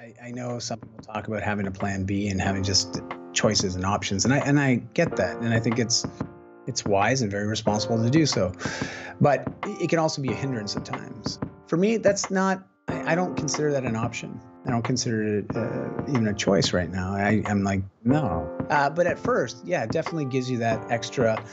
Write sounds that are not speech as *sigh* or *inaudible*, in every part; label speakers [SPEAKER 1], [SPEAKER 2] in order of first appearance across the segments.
[SPEAKER 1] I, I know some people talk about having a plan B and having just choices and options, and I and I get that, and I think it's it's wise and very responsible to do so, but it can also be a hindrance at times. For me, that's not. I, I don't consider that an option. I don't consider it uh, even a choice right now. I, am like, no. Uh, but at first, yeah, it definitely gives you that extra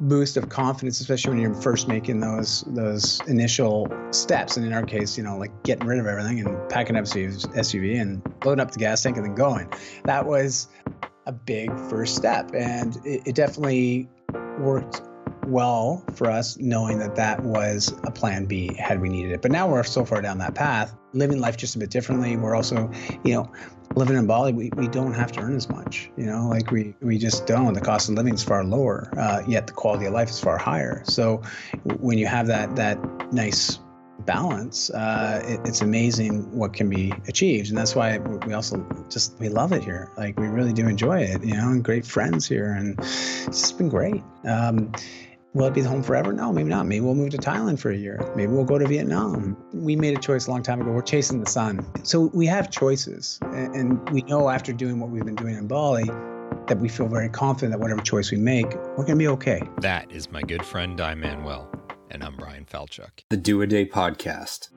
[SPEAKER 1] boost of confidence, especially when you're first making those those initial steps. And in our case, you know, like getting rid of everything and packing up SUV and loading up the gas tank and then going. That was a big first step, and it, it definitely worked well for us knowing that that was a plan B had we needed it. But now we're so far down that path, living life just a bit differently. We're also, you know, living in Bali, we, we don't have to earn as much, you know, like we, we just don't. The cost of living is far lower, uh, yet the quality of life is far higher. So when you have that, that nice balance, uh, it, it's amazing what can be achieved. And that's why we also just, we love it here. Like we really do enjoy it, you know, and great friends here. And it's just been great. Um, Will it be the home forever? No, maybe not. Maybe we'll move to Thailand for a year. Maybe we'll go to Vietnam. We made a choice a long time ago. We're chasing the sun. So we have choices. And we know after doing what we've been doing in Bali that we feel very confident that whatever choice we make, we're going to be okay.
[SPEAKER 2] That is my good friend, Di Manuel. And I'm Brian Falchuk.
[SPEAKER 3] The Do a Day podcast.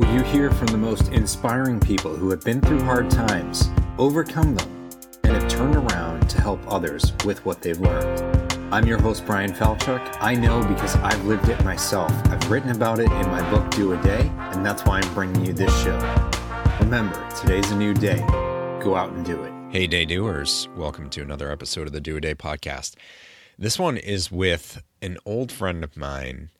[SPEAKER 3] Will you hear from the most inspiring people who have been through hard times, overcome them, and have turned around to help others with what they've learned? I'm your host, Brian Falchuk. I know because I've lived it myself. I've written about it in my book, Do a Day, and that's why I'm bringing you this show. Remember, today's a new day. Go out and do it.
[SPEAKER 2] Hey, day doers. Welcome to another episode of the Do a Day podcast. This one is with an old friend of mine.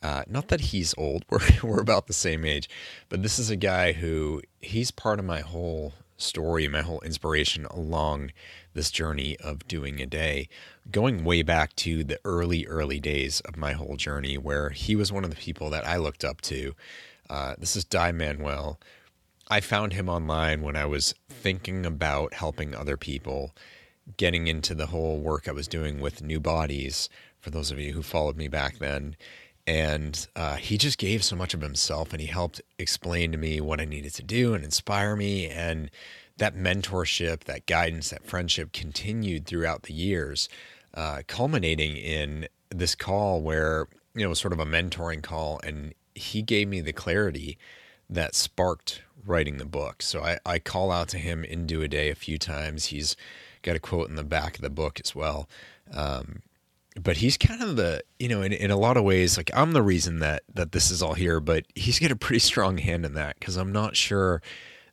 [SPEAKER 2] Uh, not that he's old, *laughs* we're, we're about the same age, but this is a guy who he's part of my whole story, my whole inspiration along this journey of doing a day, going way back to the early, early days of my whole journey, where he was one of the people that I looked up to. Uh, this is Di Manuel. I found him online when I was thinking about helping other people, getting into the whole work I was doing with new bodies. For those of you who followed me back then, and uh, he just gave so much of himself and he helped explain to me what I needed to do and inspire me. And that mentorship, that guidance, that friendship continued throughout the years, uh, culminating in this call where, you know, it was sort of a mentoring call. And he gave me the clarity that sparked writing the book. So I, I call out to him in Do a Day a few times. He's got a quote in the back of the book as well. Um, but he's kind of the you know in, in a lot of ways like i'm the reason that that this is all here but he's got a pretty *laughs* strong hand in that because i'm not sure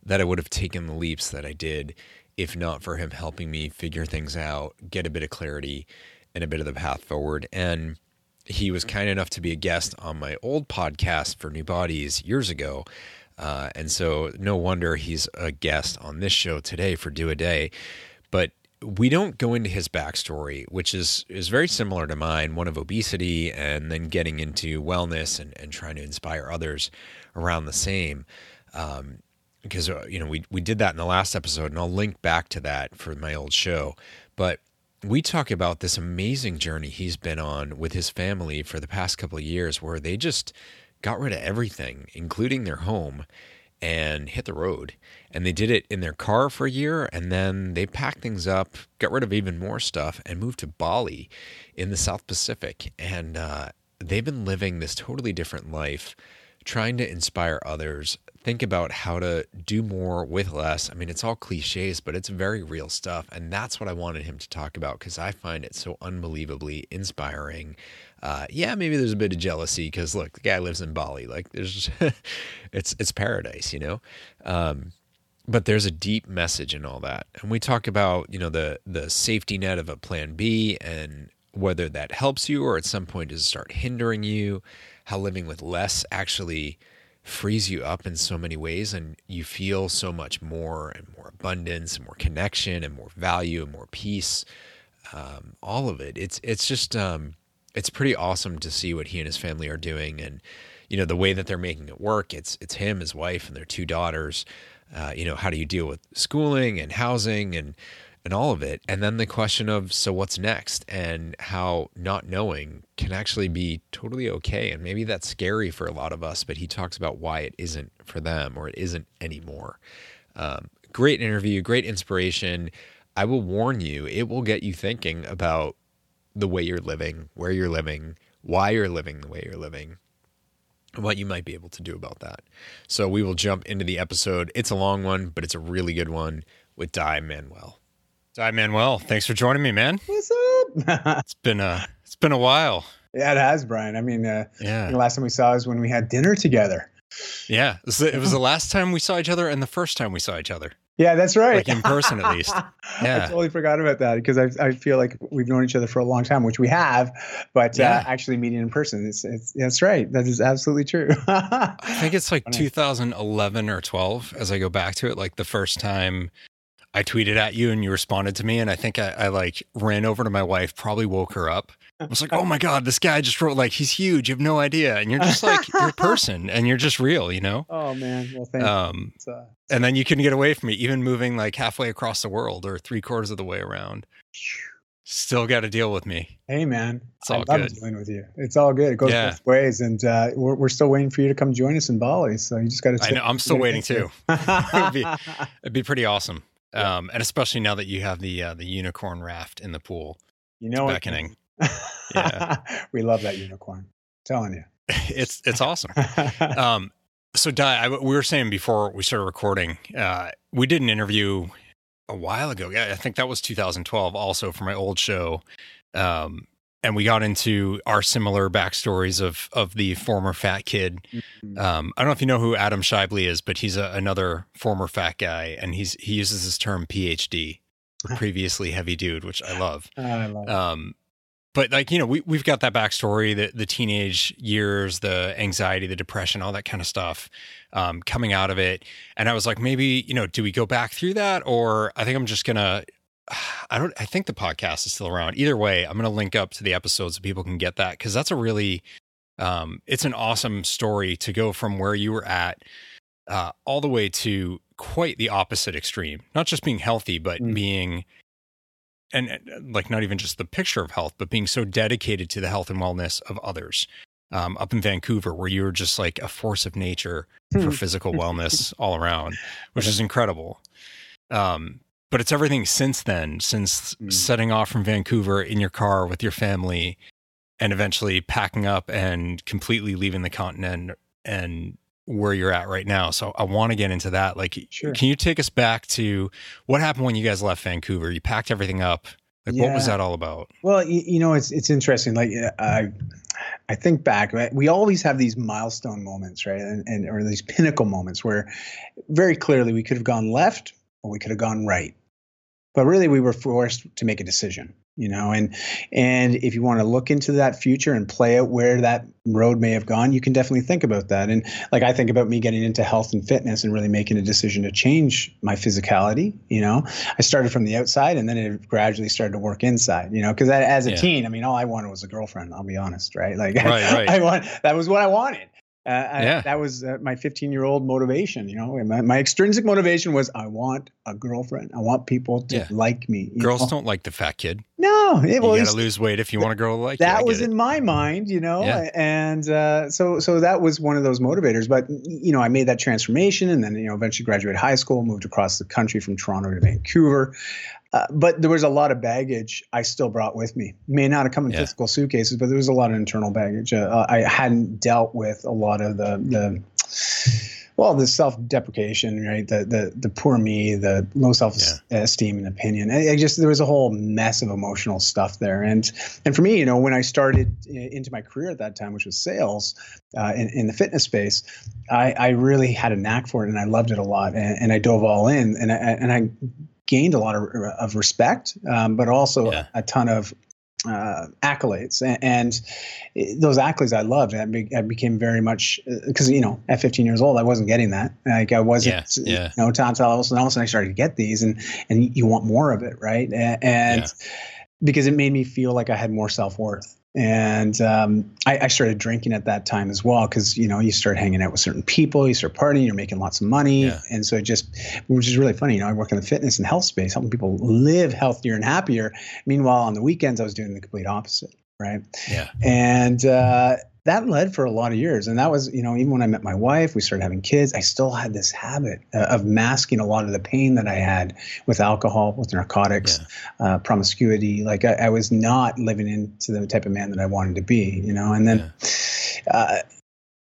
[SPEAKER 2] that i would have taken the leaps that i did if not for him helping me figure things out get a bit of clarity and a bit of the path forward. And he was kind enough to be a guest on my old podcast for new bodies years ago uh, and so no wonder he's a guest on this show today for do a day. But we don't go into his backstory, which is is very similar to mine, one of obesity and then getting into wellness and, and trying to inspire others around the same. Um, because uh, you know we we did that in the last episode, and I'll link back to that for my old show. But we talk about this amazing journey he's been on with his family for the past couple of years, where they just got rid of everything, including their home, and hit the road. And they did it in their car for a year, and then they packed things up, got rid of even more stuff, and moved to Bali in the South Pacific. And uh, they've been living this totally different life, trying to inspire others, think about how to do more with less. I mean, it's all cliches, but it's very real stuff. And that's what I wanted him to talk about because I find it so unbelievably inspiring uh, yeah, maybe there's a bit of jealousy because look, the guy lives in Bali. Like, there's, *laughs* it's it's paradise, you know. Um, but there's a deep message in all that, and we talk about you know the the safety net of a plan B and whether that helps you or at some point does start hindering you. How living with less actually frees you up in so many ways, and you feel so much more and more abundance and more connection and more value and more peace. Um, all of it. It's it's just. Um, it's pretty awesome to see what he and his family are doing and you know the way that they're making it work it's it's him his wife and their two daughters uh, you know how do you deal with schooling and housing and and all of it. And then the question of, so what's next? And how not knowing can actually be totally okay. And maybe that's scary for a lot of us, but he talks about why it isn't for them or it isn't anymore. Um, great interview, great inspiration. I will warn you, it will get you thinking about the way you're living, where you're living, why you're living the way you're living, what you might be able to do about that. So we will jump into the episode. It's a long one, but it's a really good one with Di Manuel.
[SPEAKER 4] Di Manuel, thanks for joining me, man.
[SPEAKER 1] What's up? *laughs*
[SPEAKER 4] it's been a it's been a while.
[SPEAKER 1] Yeah, it has, Brian. I mean, uh,
[SPEAKER 4] yeah.
[SPEAKER 1] The last time we saw was when we had dinner together.
[SPEAKER 4] Yeah, it was, the, it was the last time we saw each other and the first time we saw each other.
[SPEAKER 1] Yeah, that's right.
[SPEAKER 4] Like in person, at least. *laughs* Yeah.
[SPEAKER 1] I totally forgot about that because I, I feel like we've known each other for a long time, which we have, but uh,
[SPEAKER 4] Yeah.
[SPEAKER 1] uh, actually meeting in person, it's, it's that's right. That is absolutely true. *laughs*
[SPEAKER 4] I think it's like
[SPEAKER 1] Funny.
[SPEAKER 4] 2011 or 12 as I go back to it. Like the first time I tweeted at you and you responded to me. And I think I, I like ran over to my wife, probably woke her up. I was like, oh my God, this guy just wrote like, he's huge. You have no idea. And you're just like, you're a *laughs* person and you're just real, you know?
[SPEAKER 1] oh man, well thank
[SPEAKER 4] Um,
[SPEAKER 1] you. It's, uh,
[SPEAKER 4] and then you can get away from me, even moving like halfway across the world or three quarters of the way around. Still got to deal with me.
[SPEAKER 1] hey man,
[SPEAKER 4] It's all
[SPEAKER 1] I love
[SPEAKER 4] good.
[SPEAKER 1] dealing with you. It's all good. It goes
[SPEAKER 4] Yeah.
[SPEAKER 1] both ways, and uh, we're we're still waiting for you to come join us in Bali. So you just got to.
[SPEAKER 4] I know. I'm still waiting too. *laughs* It'd be- *laughs* It'd be pretty awesome. Um, and especially now that you have the uh, the unicorn raft in the pool.
[SPEAKER 1] you know what?
[SPEAKER 4] beckoning. *laughs*
[SPEAKER 1] we love that unicorn. telling you. *laughs*
[SPEAKER 4] it's it's awesome. *laughs* Um, so Di, I, we were saying before we started recording, uh, we did an interview a while ago. Yeah, I think that was 2012, also for my old show. Um, and we got into our similar backstories of of the former fat kid.
[SPEAKER 1] Mhm.
[SPEAKER 4] Um, I don't know if you know who Adam Shibley is, but he's a, another former fat guy, and he's he uses this term PhD, previously heavy dude, which I love.
[SPEAKER 1] I love.
[SPEAKER 4] Um, but like you know, we we've got that backstory, the the teenage years, the anxiety, the depression, all that kind of stuff, um, coming out of it. And I was like, maybe you know, do we go back through that, or I think I'm just gonna. I don't. I think the podcast is still around. Either way, I'm gonna link up to the episodes so people can get that because that's a really, um, it's an awesome story to go from where you were at, uh, all the way to quite the opposite extreme. Not just being healthy, but
[SPEAKER 1] Mm.
[SPEAKER 4] being and and, like not even just the picture of health, but being so dedicated to the health and wellness of others. Um, up in Vancouver, where you were just like a force of nature for physical wellness *laughs* all around, which is incredible. Um, but it's everything since then, since
[SPEAKER 1] Mm.
[SPEAKER 4] setting off from Vancouver in your car with your family and eventually packing up and completely leaving the continent and where you're at right now. So I want to get into that. Like,
[SPEAKER 1] Sure.
[SPEAKER 4] can you take us back to what happened when you guys left Vancouver? You packed everything up. Like, what was that all about?
[SPEAKER 1] Well, you, you know, it's it's interesting. Like I, I think back. Right? We always have these milestone moments, right? And, and or these pinnacle moments where, very clearly, we could have gone left or we could have gone right, but really we were forced to make a decision. You know, and and if you want to look into that future and play out where that road may have gone, you can definitely think about that. And like I think about me getting into health and fitness and really making a decision to change my physicality. You know, I started from the outside and then it gradually started to work inside, you know, because as a
[SPEAKER 4] Yeah.
[SPEAKER 1] teen, I mean, all I wanted was a girlfriend, I'll be honest, right? Like, *laughs*
[SPEAKER 4] Right, right.
[SPEAKER 1] I want, that was what I wanted. Uh, I-
[SPEAKER 4] Yeah.
[SPEAKER 1] that was uh, my 15 year old motivation, you know, my, my extrinsic motivation was I want a girlfriend. I want people to
[SPEAKER 4] Yeah.
[SPEAKER 1] like me.
[SPEAKER 4] Girls
[SPEAKER 1] know?
[SPEAKER 4] don't like the fat kid.
[SPEAKER 1] No, it
[SPEAKER 4] You got to lose weight if you want a girl to like you.
[SPEAKER 1] That was
[SPEAKER 4] it.
[SPEAKER 1] in my mind, you know,
[SPEAKER 4] Yeah.
[SPEAKER 1] and uh, so so that was one of those motivators. But you know, I made that transformation, and then you know, eventually graduated high school, moved across the country from Toronto to Vancouver. Uh, but there was a lot of baggage I still brought with me. May not have come in
[SPEAKER 4] Yeah.
[SPEAKER 1] physical suitcases, but there was a lot of internal baggage. Uh, I hadn't dealt with a lot of the the well, the self-deprecation, right? The the the poor me, the low self-esteem and opinion. I, I just there was a whole mess of emotional stuff there, and and for me, you know, when I started into my career at that time, which was sales uh, in in the fitness space, I I really had a knack for it, and I loved it a lot, and, and I dove all in, and I and I gained a lot of of respect, um, but also
[SPEAKER 4] Yeah.
[SPEAKER 1] a ton of uh, accolades and, and those accolades I loved. I, be, I became very much because you know at 15 years old I wasn't getting that. Like I wasn't,
[SPEAKER 4] Yeah, yeah.
[SPEAKER 1] you know, talent levels, and all of a sudden I started to get these, and and you want more of it, right? And, and
[SPEAKER 4] Yeah.
[SPEAKER 1] because it made me feel like I had more self worth. And um, I, I, started drinking at that time as well because you know you start hanging out with certain people, you start partying, you're making lots of money, yeah. and so it just which is really funny. You know, I work in the fitness and health space, helping people live healthier and happier. Meanwhile, on the weekends, I was doing the complete opposite, right?
[SPEAKER 4] Yeah.
[SPEAKER 1] And uh, that led for a lot of years. And that was, you know, even when I met my wife, we started having kids, I still had this habit uh, of masking a lot of the pain that I had with alcohol, with narcotics, yeah. uh, promiscuity. Like I, I, was not living into the type of man that I wanted to be, you know, and then yeah. uh,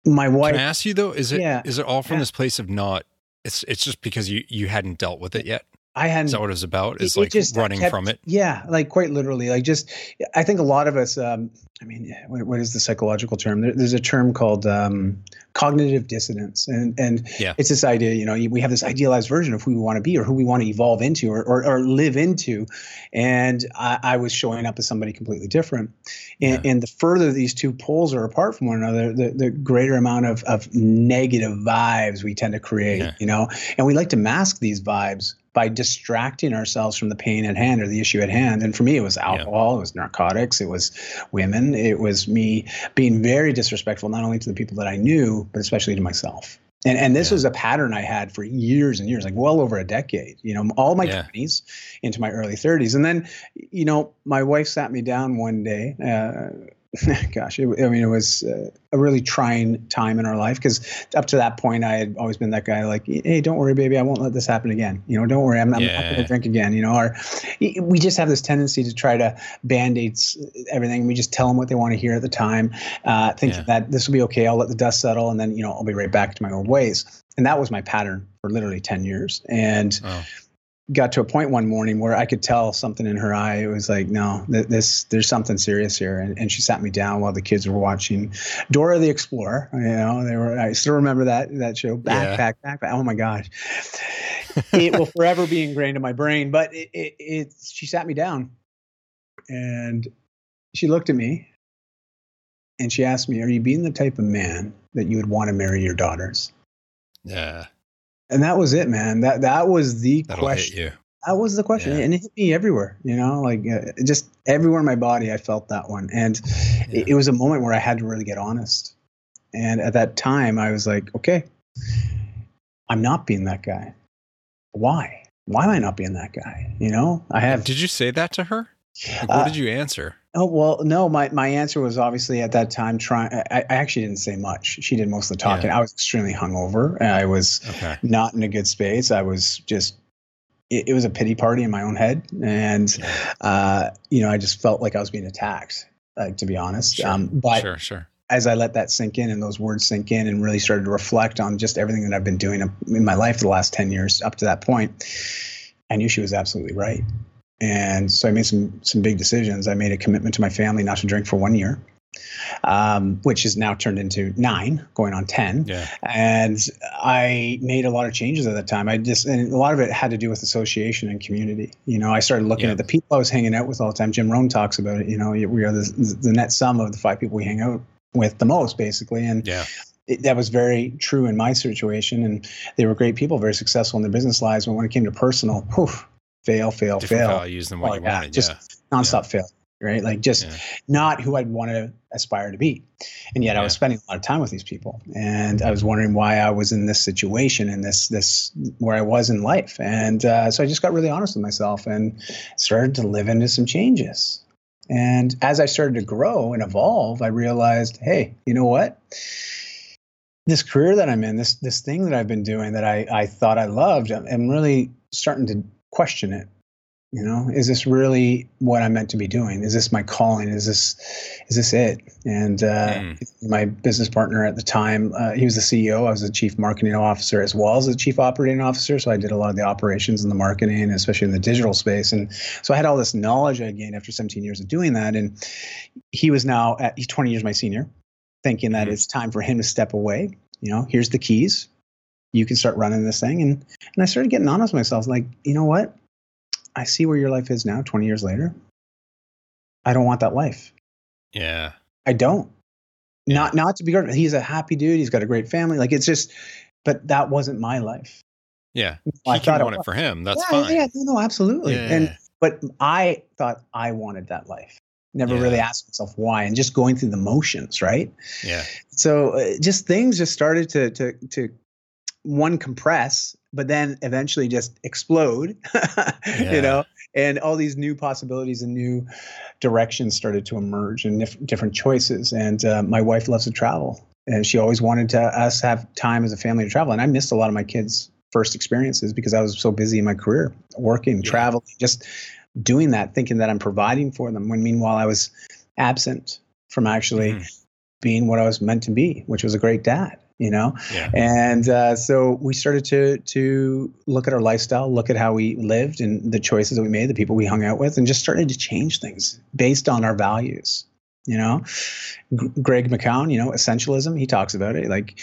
[SPEAKER 1] my wife.
[SPEAKER 4] Can I ask you though, is it, yeah. is it all from this place of not, it's, it's just because you, you hadn't dealt with it yet?
[SPEAKER 1] I hadn't.
[SPEAKER 4] Is that what it was about? Is like just running kept, from it?
[SPEAKER 1] Yeah, like quite literally. Like just, I think a lot of us. Um, I mean, what, what is the psychological term? There, there's a term called um, cognitive dissonance, and and
[SPEAKER 4] yeah.
[SPEAKER 1] it's this idea. You know, we have this idealized version of who we want to be, or who we want to evolve into, or or, or live into, and I, I, was showing up as somebody completely different. And, yeah. and the further these two poles are apart from one another, the, the greater amount of of negative vibes we tend to create. Yeah. You know, and we like to mask these vibes by distracting ourselves from the pain at hand or the issue at hand. And for me, it was alcohol, yeah. it was narcotics, it was women, it was me being very disrespectful, not only to the people that I knew, but especially to myself. And, and this yeah. was a pattern I had for years and years, like well over a decade, you know, all my yeah. 20s into my early 30s. And then, you know, my wife sat me down one day, uh, *laughs* gosh, it, I mean, it was uh, a really trying time in our life because up to that point, I had always been that guy like, hey, don't worry, baby, I won't let this happen again. You know, don't worry, I'm, I'm not going to drink again. You know, or we just have this tendency to try to band aid everything. We just tell them what they want to hear at the time, uh, thinking yeah. that this will be okay. I'll let the dust settle, and then you know, I'll be right back to my old ways. And that was my pattern for literally ten years. And oh got to a point one morning where I could tell something in her eye. It was like, no, th- this there's something serious here. And, and she sat me down while the kids were watching Dora the Explorer. You know, they were. I still remember that that show. Back, yeah. back, back, Oh my gosh, it will forever be ingrained in my brain. But it, it, it, she sat me down, and she looked at me, and she asked me, "Are you being the type of man that you would want to marry your daughters?"
[SPEAKER 4] Yeah.
[SPEAKER 1] And that was it, man. That that was the
[SPEAKER 4] That'll
[SPEAKER 1] question. That was the question, yeah. and it hit me everywhere. You know, like uh, just everywhere in my body, I felt that one, and yeah. it, it was a moment where I had to really get honest. And at that time, I was like, okay, I'm not being that guy. Why? Why am I not being that guy? You know, I have.
[SPEAKER 4] Did you say that to her? Like, what uh, did you answer?
[SPEAKER 1] Oh well, no. My my answer was obviously at that time trying. I, I actually didn't say much. She did most of the talking. Yeah. I was extremely hungover. I was okay. not in a good space. I was just. It, it was a pity party in my own head, and uh, you know, I just felt like I was being attacked. Like to be honest,
[SPEAKER 4] sure.
[SPEAKER 1] Um, but
[SPEAKER 4] sure, sure.
[SPEAKER 1] As I let that sink in and those words sink in, and really started to reflect on just everything that I've been doing in my life for the last ten years up to that point, I knew she was absolutely right. And so I made some some big decisions. I made a commitment to my family not to drink for one year, um, which has now turned into nine, going on ten.
[SPEAKER 4] Yeah.
[SPEAKER 1] And I made a lot of changes at that time. I just and a lot of it had to do with association and community. You know, I started looking yeah. at the people I was hanging out with all the time. Jim Rohn talks about it. You know, we are the the net sum of the five people we hang out with the most, basically. And
[SPEAKER 4] yeah.
[SPEAKER 1] It, that was very true in my situation, and they were great people, very successful in their business lives. But when it came to personal, poof, fail, fail,
[SPEAKER 4] Different
[SPEAKER 1] fail.
[SPEAKER 4] values than what you wanted.
[SPEAKER 1] Just
[SPEAKER 4] yeah.
[SPEAKER 1] nonstop yeah. fail, right? Like just yeah. not who I'd want to aspire to be. And yet I was spending a lot of time with these people, and I was wondering why I was in this situation and this this where I was in life. And uh, so I just got really honest with myself and started to live into some changes. And as I started to grow and evolve, I realized, hey, you know what? This career that I'm in, this this thing that I've been doing that I, I thought I loved, I'm really starting to question it you know? Is this really what i'm meant to be doing? Is this my calling? Is this is this it? And uh, mm. my business partner at the time uh, he was the ceo i was the chief marketing officer as well as the chief operating officer. So i did a lot of the operations and the marketing especially in the digital space. And so i had all this knowledge i gained after 17 years of doing that. And he was now at he's 20 years my senior thinking that mm. it's time for him to step away. You know here's the keys you can start running this thing. And and I started getting honest with myself, like, you know what? I see where your life is now, 20 years later. I don't want that life.
[SPEAKER 4] Yeah.
[SPEAKER 1] I don't. Yeah. Not not to be he's a happy dude, he's got a great family. Like it's just but that wasn't my life.
[SPEAKER 4] Yeah. I thought want it, it, for him. That's
[SPEAKER 1] yeah,
[SPEAKER 4] fine.
[SPEAKER 1] Yeah, no, no, absolutely. Yeah. And but I thought I wanted that life. never
[SPEAKER 4] Yeah.
[SPEAKER 1] really asked myself why, and just going through the motions, right?
[SPEAKER 4] Yeah.
[SPEAKER 1] So uh, just things just started to to to one compress, but then eventually just explode, *laughs*
[SPEAKER 4] Yeah.
[SPEAKER 1] you know, and all these new possibilities and new directions started to emerge and dif- different choices. And uh, my wife loves to travel, and she always wanted to us have time as a family to travel. And I missed a lot of my kids' first experiences because I was so busy in my career, working,
[SPEAKER 4] Yeah.
[SPEAKER 1] traveling, just doing that, thinking that I'm providing for them. When meanwhile I was absent from actually
[SPEAKER 4] Mhm.
[SPEAKER 1] being what I was meant to be, which was a great dad. You know,
[SPEAKER 4] Yeah.
[SPEAKER 1] and uh, so we started to to look at our lifestyle, look at how we lived, and the choices that we made, the people we hung out with, and just started to change things based on our values. You know, G- Greg McKeown, you know, essentialism. He talks about it like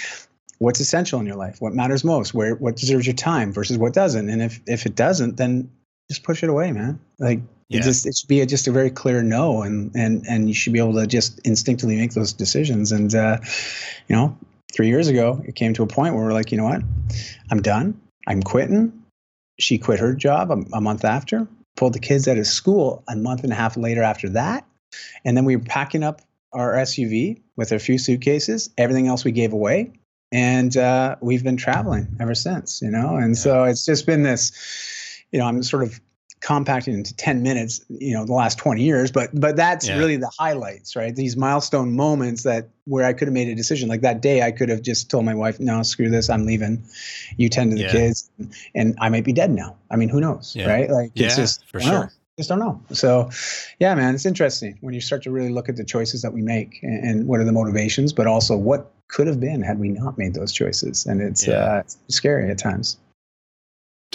[SPEAKER 1] what's essential in your life, what matters most, where what deserves your time versus what doesn't, and if if it doesn't, then just push it away, man. Like
[SPEAKER 4] Yeah.
[SPEAKER 1] it just it should be a, just a very clear no, and and and you should be able to just instinctively make those decisions. And uh, you know, three years ago, it came to a point where we're like, you know what, I'm done. I'm quitting. She quit her job a, a month after. Pulled the kids out of school a month and a half later after that, and then we were packing up our SUV with a few suitcases. Everything else we gave away, and uh, we've been traveling ever since. You know, and so it's just been this. You know, I'm sort of compacting into 10 minutes you know the last 20 years but but that's
[SPEAKER 4] Yeah.
[SPEAKER 1] really the highlights right these milestone moments that where i could have made a decision like that day i could have just told my wife no screw this i'm leaving you tend to the
[SPEAKER 4] Yeah.
[SPEAKER 1] kids and i might be dead now i mean who knows
[SPEAKER 4] Yeah.
[SPEAKER 1] right like it's just
[SPEAKER 4] for
[SPEAKER 1] I don't know.
[SPEAKER 4] sure.
[SPEAKER 1] just don't know so yeah man it's interesting when you start to really look at the choices that we make and, and what are the motivations but also what could have been had we not made those choices and it's
[SPEAKER 4] Yeah.
[SPEAKER 1] uh it's scary at times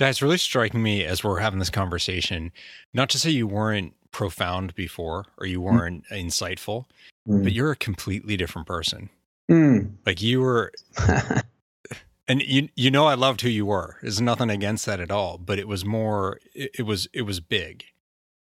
[SPEAKER 4] it's really striking me as we're having this conversation, not to say you weren't profound before or you weren't insightful, but you're a completely different person.
[SPEAKER 1] Mm.
[SPEAKER 4] Like you were *laughs* and you you know I loved who you were. There's nothing against that at all, but it was more it, it was it was big.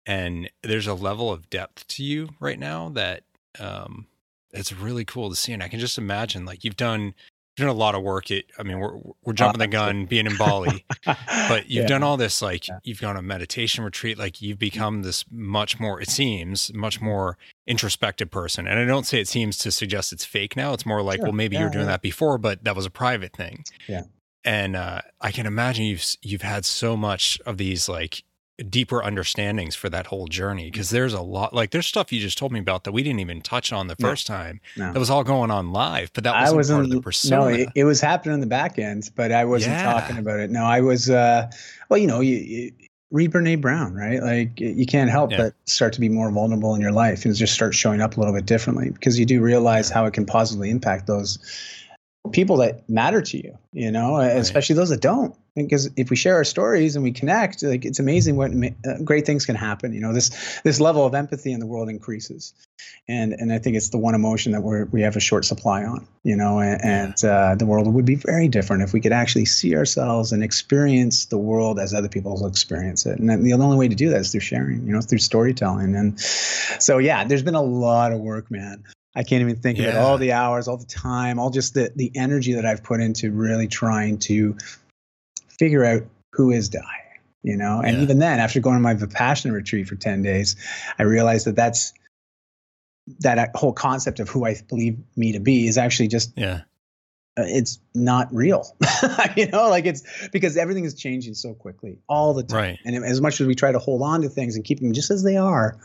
[SPEAKER 4] And there's a level of depth to you right now that um it's really cool to see and I can just imagine like you've done done a lot of work it I mean we're we're jumping the gun being in Bali, but *laughs* you've
[SPEAKER 1] Yeah.
[SPEAKER 4] done all this like
[SPEAKER 1] Yeah.
[SPEAKER 4] you've gone on a meditation retreat like you've become this much more it seems much more introspective person and i don't say it seems to suggest it's fake now it's more like
[SPEAKER 1] Sure.
[SPEAKER 4] well maybe you were
[SPEAKER 1] Yeah,
[SPEAKER 4] doing
[SPEAKER 1] yeah.
[SPEAKER 4] that before but that was a private thing
[SPEAKER 1] Yeah.
[SPEAKER 4] and uh, i can imagine you've you've had so much of these like deeper understandings for that whole journey because there's a lot like there's stuff you just told me about that we didn't even touch on the
[SPEAKER 1] No.
[SPEAKER 4] first time
[SPEAKER 1] No.
[SPEAKER 4] that was all going on live but that wasn't
[SPEAKER 1] wasn't
[SPEAKER 4] part of the persona
[SPEAKER 1] No, it, it was happening on the back end, but I wasn't
[SPEAKER 4] Yeah.
[SPEAKER 1] talking about it. No, I was. Uh, well, you know, you, you read Brene Brown, right? Like you can't help
[SPEAKER 4] Yeah.
[SPEAKER 1] but start to be more vulnerable in your life and just start showing up a little bit differently because you do realize how it can positively impact those people that matter to you. You know, especially those that don't. Because if we share our stories and we connect, like it's amazing what uh, great things can happen. You know, this this level of empathy in the world increases and and I think it's the one emotion that we're we have a short supply on, you know, and, and uh, the world would be very different if we could actually see ourselves and experience the world as other people experience it. And the only way to do that is through sharing, you know, through storytelling. And so yeah, there's been a lot of work, man. I can't even think about
[SPEAKER 4] Yeah.
[SPEAKER 1] all the hours, all the time, all just the the energy that I've put into really trying to figure out who is Di you know? And
[SPEAKER 4] Yeah.
[SPEAKER 1] even then after going on my vipassana retreat for 10 days i realized that that's that whole concept of who i believe me to be is actually just
[SPEAKER 4] yeah.
[SPEAKER 1] uh, it's not real. *laughs* You know like it's because everything is changing so quickly all the time.
[SPEAKER 4] Right.
[SPEAKER 1] And as much as we try to hold on to things and keep them just as they are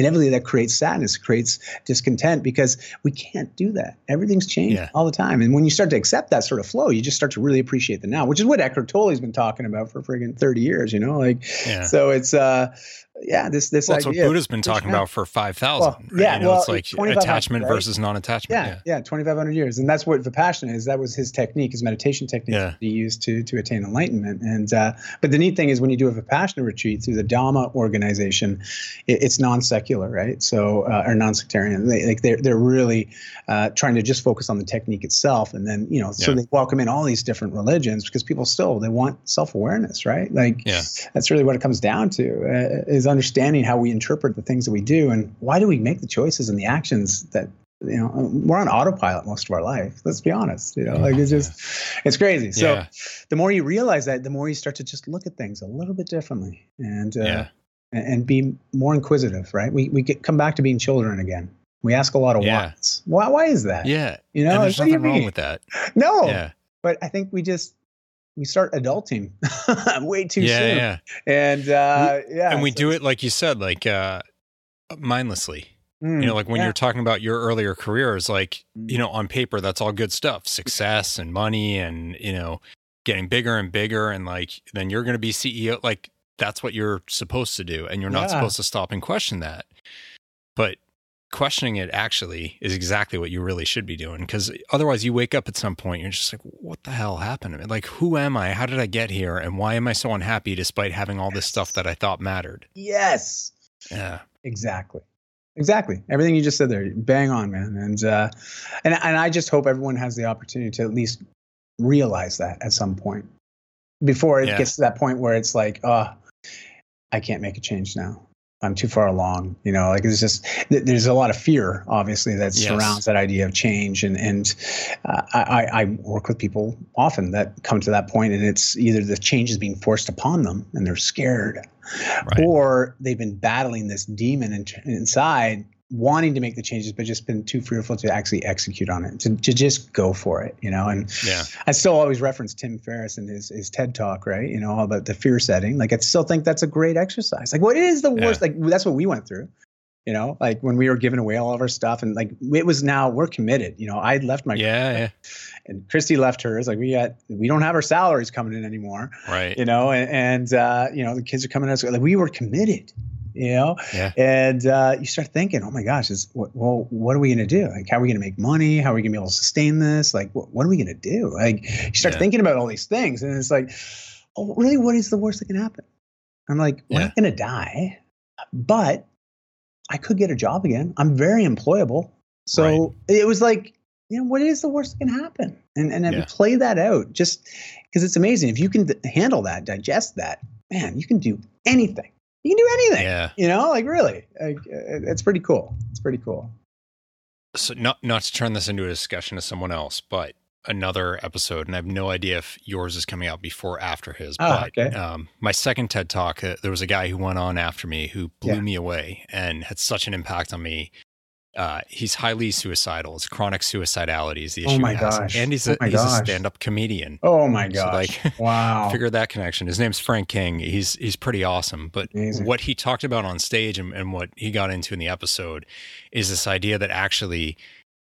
[SPEAKER 1] inevitably that creates sadness creates discontent because we can't do that. Everything's changing
[SPEAKER 4] Yeah.
[SPEAKER 1] all the time. And when you start to accept that sort of flow you just start to really appreciate the now which is what Eckhart Tolle's been talking about for friggin' 30 years you know like
[SPEAKER 4] yeah.
[SPEAKER 1] so it's uh yeah this this
[SPEAKER 4] well, that's what Buddha's been talking about for 5,000.
[SPEAKER 1] Well,
[SPEAKER 4] right?
[SPEAKER 1] yeah,
[SPEAKER 4] You know,
[SPEAKER 1] well,
[SPEAKER 4] it's like
[SPEAKER 1] 2500,
[SPEAKER 4] attachment
[SPEAKER 1] right?
[SPEAKER 4] versus non attachment.
[SPEAKER 1] yeah, yeah, 2,500 years, and that's what Vipassana is. That was his technique, his meditation technique
[SPEAKER 4] Yeah.
[SPEAKER 1] that he used to to attain enlightenment. And uh, but the neat thing is when you do a Vipassana retreat through the Dhamma organization, it, it's non secular, right? So uh, or non sectarian. They, like they're they're really uh, trying to just focus on the technique itself, and then you know, so
[SPEAKER 4] Yeah.
[SPEAKER 1] they welcome in all these different religions because people still they want self awareness, right? Like
[SPEAKER 4] Yeah.
[SPEAKER 1] that's really what it comes down to uh, is understanding how we interpret the things that we do and why do we make the choices and the actions that you know we're on autopilot most of our life let's be honest you know like it's just it's crazy so
[SPEAKER 4] Yeah.
[SPEAKER 1] the more you realize that the more you start to just look at things a little bit differently and uh,
[SPEAKER 4] Yeah.
[SPEAKER 1] and, be more inquisitive, right? We we get come back to being children again. We ask a lot of
[SPEAKER 4] Yeah.
[SPEAKER 1] whys. Why why is that?
[SPEAKER 4] Yeah.
[SPEAKER 1] You know,
[SPEAKER 4] and there's nothing wrong with that.
[SPEAKER 1] No,
[SPEAKER 4] Yeah.
[SPEAKER 1] but I think we just we start adulting *laughs* way too
[SPEAKER 4] yeah.
[SPEAKER 1] soon.
[SPEAKER 4] Yeah.
[SPEAKER 1] And uh, yeah,
[SPEAKER 4] and we
[SPEAKER 1] so-
[SPEAKER 4] do it like you said, like uh mindlessly.
[SPEAKER 1] Mm,
[SPEAKER 4] You know, like when
[SPEAKER 1] yeah.
[SPEAKER 4] you're talking about your earlier careers, like,
[SPEAKER 1] Mm.
[SPEAKER 4] you know, on paper, that's all good stuff success and money and, you know, getting bigger and bigger. And like, then you're going to be CEO. Like, that's what you're supposed to do. And you're not
[SPEAKER 1] Yeah.
[SPEAKER 4] supposed to stop and question that. But questioning it actually is exactly what you really should be doing. Cause otherwise, you wake up at some point, you're just like, what the hell happened to me? Like, who am I? How did I get here? And why am I so unhappy despite having all this stuff that I thought mattered?
[SPEAKER 1] yes,
[SPEAKER 4] Yeah.
[SPEAKER 1] exactly, exactly. Everything you just said there, bang on, man. And uh, and and I just hope everyone has the opportunity to at least realize that at some point before it
[SPEAKER 4] Yeah.
[SPEAKER 1] gets to that point where it's like, oh, I can't make a change now. I'm too far along. You know, like it's just there's a lot of fear, obviously, that
[SPEAKER 4] Yes.
[SPEAKER 1] surrounds that idea of change. And and uh, I, I I work with people often that come to that point, and it's either the change is being forced upon them, and they're scared,
[SPEAKER 4] Right.
[SPEAKER 1] or they've been battling this demon in, inside, wanting to make the changes, but just been too fearful to actually execute on it, to, to just go for it, you know. And
[SPEAKER 4] Yeah.
[SPEAKER 1] I still always reference Tim Ferriss and his his TED talk, right? You know, all about the fear setting. Like I still think that's a great exercise. Like what is the worst? Like that's what we went through. You know, like when we were giving away all of our stuff, and like it was now we're committed. You know, I left my
[SPEAKER 4] Yeah. Yeah.
[SPEAKER 1] and Christy left hers. Like we got we don't have our salaries coming in anymore
[SPEAKER 4] Right.
[SPEAKER 1] you know, and, and uh, you know the kids are coming out. Like we were committed, you know,
[SPEAKER 4] Yeah.
[SPEAKER 1] and uh, you start thinking, oh my gosh, is what, well, what are we going to do? Like, how are we going to make money? How are we going to be able to sustain this? Like, what, what are we going to do? Like, you start
[SPEAKER 4] Yeah.
[SPEAKER 1] thinking about all these things, and it's like, oh, really, what is the worst that can happen? I'm like, we're
[SPEAKER 4] Yeah.
[SPEAKER 1] not going to die, but I could get a job again. I'm very employable, so it was like. You know, what is the worst that can happen? And and,
[SPEAKER 4] Yeah.
[SPEAKER 1] play that out just because it's amazing. If you can handle that, digest that, man, you can do anything. You can do anything.
[SPEAKER 4] Yeah.
[SPEAKER 1] You know, like really, like, uh, it's pretty cool. It's pretty cool.
[SPEAKER 4] so not not to turn this into a discussion to someone else, but another episode, and I have no idea if yours is coming out before or after his.
[SPEAKER 1] Oh,
[SPEAKER 4] but
[SPEAKER 1] okay.
[SPEAKER 4] um, my second TED talk, uh, there was a guy who went on after me who blew
[SPEAKER 1] Yeah.
[SPEAKER 4] me away and had such an impact on me. Uh, he's highly suicidal. It's chronic suicidality is the issue.
[SPEAKER 1] Oh
[SPEAKER 4] issue.
[SPEAKER 1] my
[SPEAKER 4] he has.
[SPEAKER 1] gosh.
[SPEAKER 4] And he's
[SPEAKER 1] Oh
[SPEAKER 4] a
[SPEAKER 1] my
[SPEAKER 4] he's a stand up comedian.
[SPEAKER 1] Oh my
[SPEAKER 4] So,
[SPEAKER 1] gosh!
[SPEAKER 4] like, *laughs*
[SPEAKER 1] wow.
[SPEAKER 4] Figure that connection. His name's Frank King. He's he's pretty awesome. But
[SPEAKER 1] Amazing.
[SPEAKER 4] what he talked about on stage and, and what he got into in the episode is this idea that actually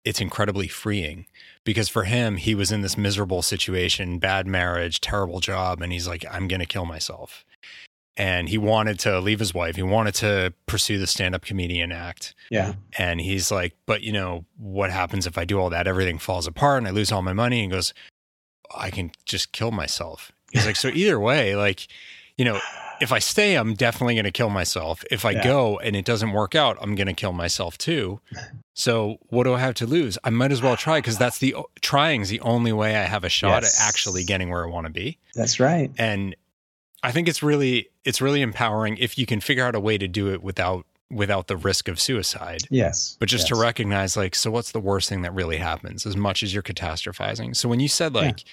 [SPEAKER 4] it's incredibly freeing because for him he was in this miserable situation, bad marriage, terrible job, and he's like, I'm gonna kill myself. And he wanted to leave his wife. He wanted to pursue the stand-up comedian act.
[SPEAKER 1] yeah.
[SPEAKER 4] And he's like, but you know, what happens if I do all that? Everything falls apart and I lose all my money. And goes, I can just kill myself. He's like, so *laughs* either way, like, you know, if I stay, I'm definitely going to kill myself. If I
[SPEAKER 1] Yeah.
[SPEAKER 4] go and it doesn't work out, I'm going to kill myself too. So what do I have to lose? I might as well try because that's the trying is the only way I have a shot
[SPEAKER 1] Yes.
[SPEAKER 4] at actually getting where I want to be.
[SPEAKER 1] That's right.
[SPEAKER 4] And I think it's really it's really empowering if you can figure out a way to do it without without the risk of suicide
[SPEAKER 1] Yes.
[SPEAKER 4] but just to recognize like so what's the worst thing that really happens as much as you're catastrophizing so when you said
[SPEAKER 1] Yeah.
[SPEAKER 4] like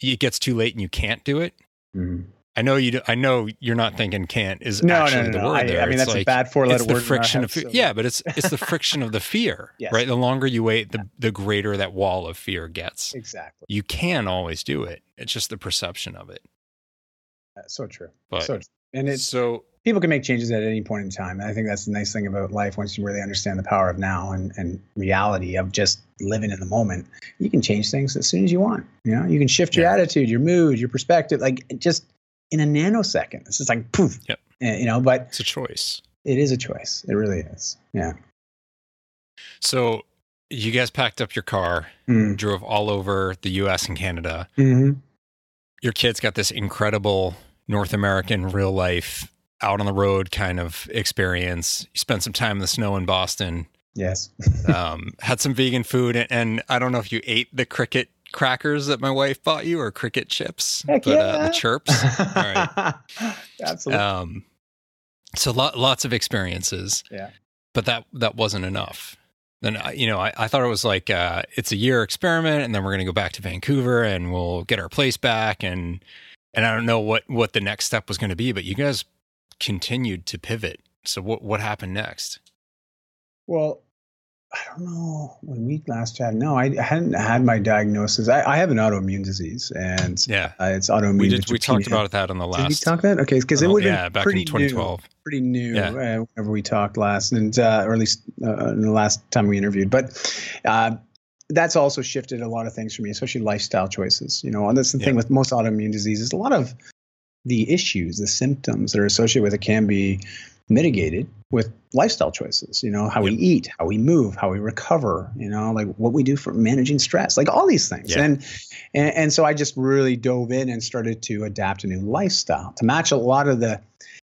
[SPEAKER 4] it gets too late and you can't do it
[SPEAKER 1] Mhm.
[SPEAKER 4] i know you do, i know you're not thinking can't is
[SPEAKER 1] No,
[SPEAKER 4] actually
[SPEAKER 1] no,
[SPEAKER 4] the
[SPEAKER 1] no.
[SPEAKER 4] word
[SPEAKER 1] I,
[SPEAKER 4] there
[SPEAKER 1] I mean,
[SPEAKER 4] It's
[SPEAKER 1] that's a bad four-letter word. it's the
[SPEAKER 4] friction of fear
[SPEAKER 1] so-
[SPEAKER 4] yeah but it's it's the friction of the fear *laughs*
[SPEAKER 1] Yes.
[SPEAKER 4] right the longer you wait the the greater that wall of fear gets
[SPEAKER 1] Exactly.
[SPEAKER 4] you can always do it it's just the perception of it
[SPEAKER 1] so true.
[SPEAKER 4] But-
[SPEAKER 1] so true. And it's
[SPEAKER 4] so
[SPEAKER 1] people can make changes at any point in time. And I think that's the nice thing about life once you really understand the power of now and, and reality of just living in the moment. You can change things as soon as you want. You know, you can shift your
[SPEAKER 4] Yeah.
[SPEAKER 1] attitude, your mood, your perspective, like just in a nanosecond. It's just like poof.
[SPEAKER 4] Yep.
[SPEAKER 1] And, you know, but
[SPEAKER 4] it's a choice
[SPEAKER 1] it is a choice. It really is. Yeah.
[SPEAKER 4] so you guys packed up your car
[SPEAKER 1] Mm.
[SPEAKER 4] drove all over the us and canada
[SPEAKER 1] hmm
[SPEAKER 4] your kids got this incredible North American real life out on the road kind of experience. You spent some time in the snow in Boston,
[SPEAKER 1] Yes. *laughs* *laughs*
[SPEAKER 4] um, had some vegan food, and, and I don't know if you ate the cricket crackers that my wife bought you or cricket chips,
[SPEAKER 1] Heck
[SPEAKER 4] but uh, the chirps. *laughs* right.
[SPEAKER 1] Absolutely.
[SPEAKER 4] Um, so lot, lots of experiences.
[SPEAKER 1] Yeah.
[SPEAKER 4] But that that wasn't enough. Then you know I, I thought it was like uh, it's a year experiment, and then we're going to go back to Vancouver, and we'll get our place back, and and I don't know what what the next step was going to be. But you guys continued to pivot. So what what happened next?
[SPEAKER 1] Well, I don't know when we last chatted. No, I hadn't had my diagnosis. I, I have an autoimmune disease, and
[SPEAKER 4] yeah,
[SPEAKER 1] uh, it's autoimmune.
[SPEAKER 4] We did. We talked about that on the last.
[SPEAKER 1] Did we talk that? Okay, because it
[SPEAKER 4] Oh,
[SPEAKER 1] would
[SPEAKER 4] yeah, back
[SPEAKER 1] pretty
[SPEAKER 4] in 2012.
[SPEAKER 1] New, pretty new.
[SPEAKER 4] Yeah.
[SPEAKER 1] Uh, whenever we talked last, and uh, or at least uh, in the last time we interviewed, but. That's also shifted a lot of things for me, especially lifestyle choices. You know, and that's the
[SPEAKER 4] Yeah.
[SPEAKER 1] thing with most autoimmune diseases. A lot of the issues, the symptoms that are associated with it can be mitigated with lifestyle choices you know how we eat how we move how we recover you know like what we do for managing stress like all these things
[SPEAKER 4] Yeah.
[SPEAKER 1] and, and and so i just really dove in and started to adapt a new lifestyle to match a lot of the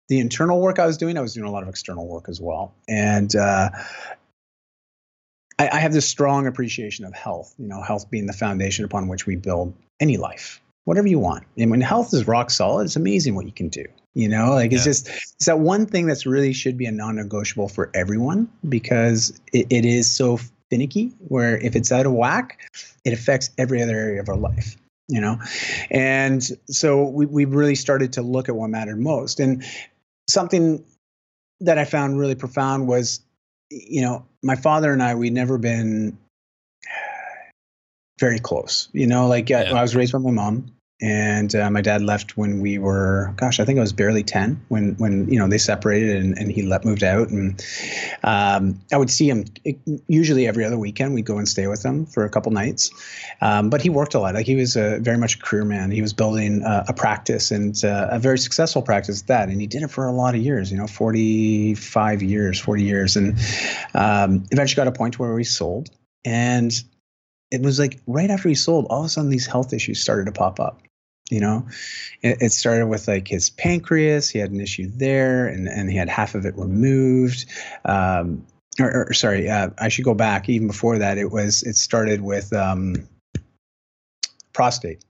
[SPEAKER 1] the internal work i was doing i was doing a lot of external work as well and uh I, I have this strong appreciation of health you know health being the foundation upon which we build any life whatever you want. And when health is rock solid it's amazing what you can do you know like it's
[SPEAKER 4] Yeah.
[SPEAKER 1] just it's that one thing that's really should be a non-negotiable for everyone because it, it is so finicky where if it's out of whack it affects every other area of our life you know. And so we, we really started to look at what mattered most. And something that i found really profound was you know my father and i we'd never been very close you know like uh,
[SPEAKER 4] Yeah.
[SPEAKER 1] i was raised by my mom and uh, my dad left when we were gosh i think i was barely 10 when when you know they separated and, and he left moved out. And um, i would see him eh, usually every other weekend we'd go and stay with him for a couple nights. Um, but he worked a lot. Like he was a, very much a career man. He was building uh, a practice and uh, a very successful practice at that. And he did it for a lot of years you know 45 years 40 years. And um, eventually got a point where we sold. And it was like right after he sold all of a sudden these health issues started to pop up you know? It, it started with like his pancreas he had an issue there and, and he had half of it removed. Um, or, or sorry uh, i should go back. Even before that it was it started with um, prostate.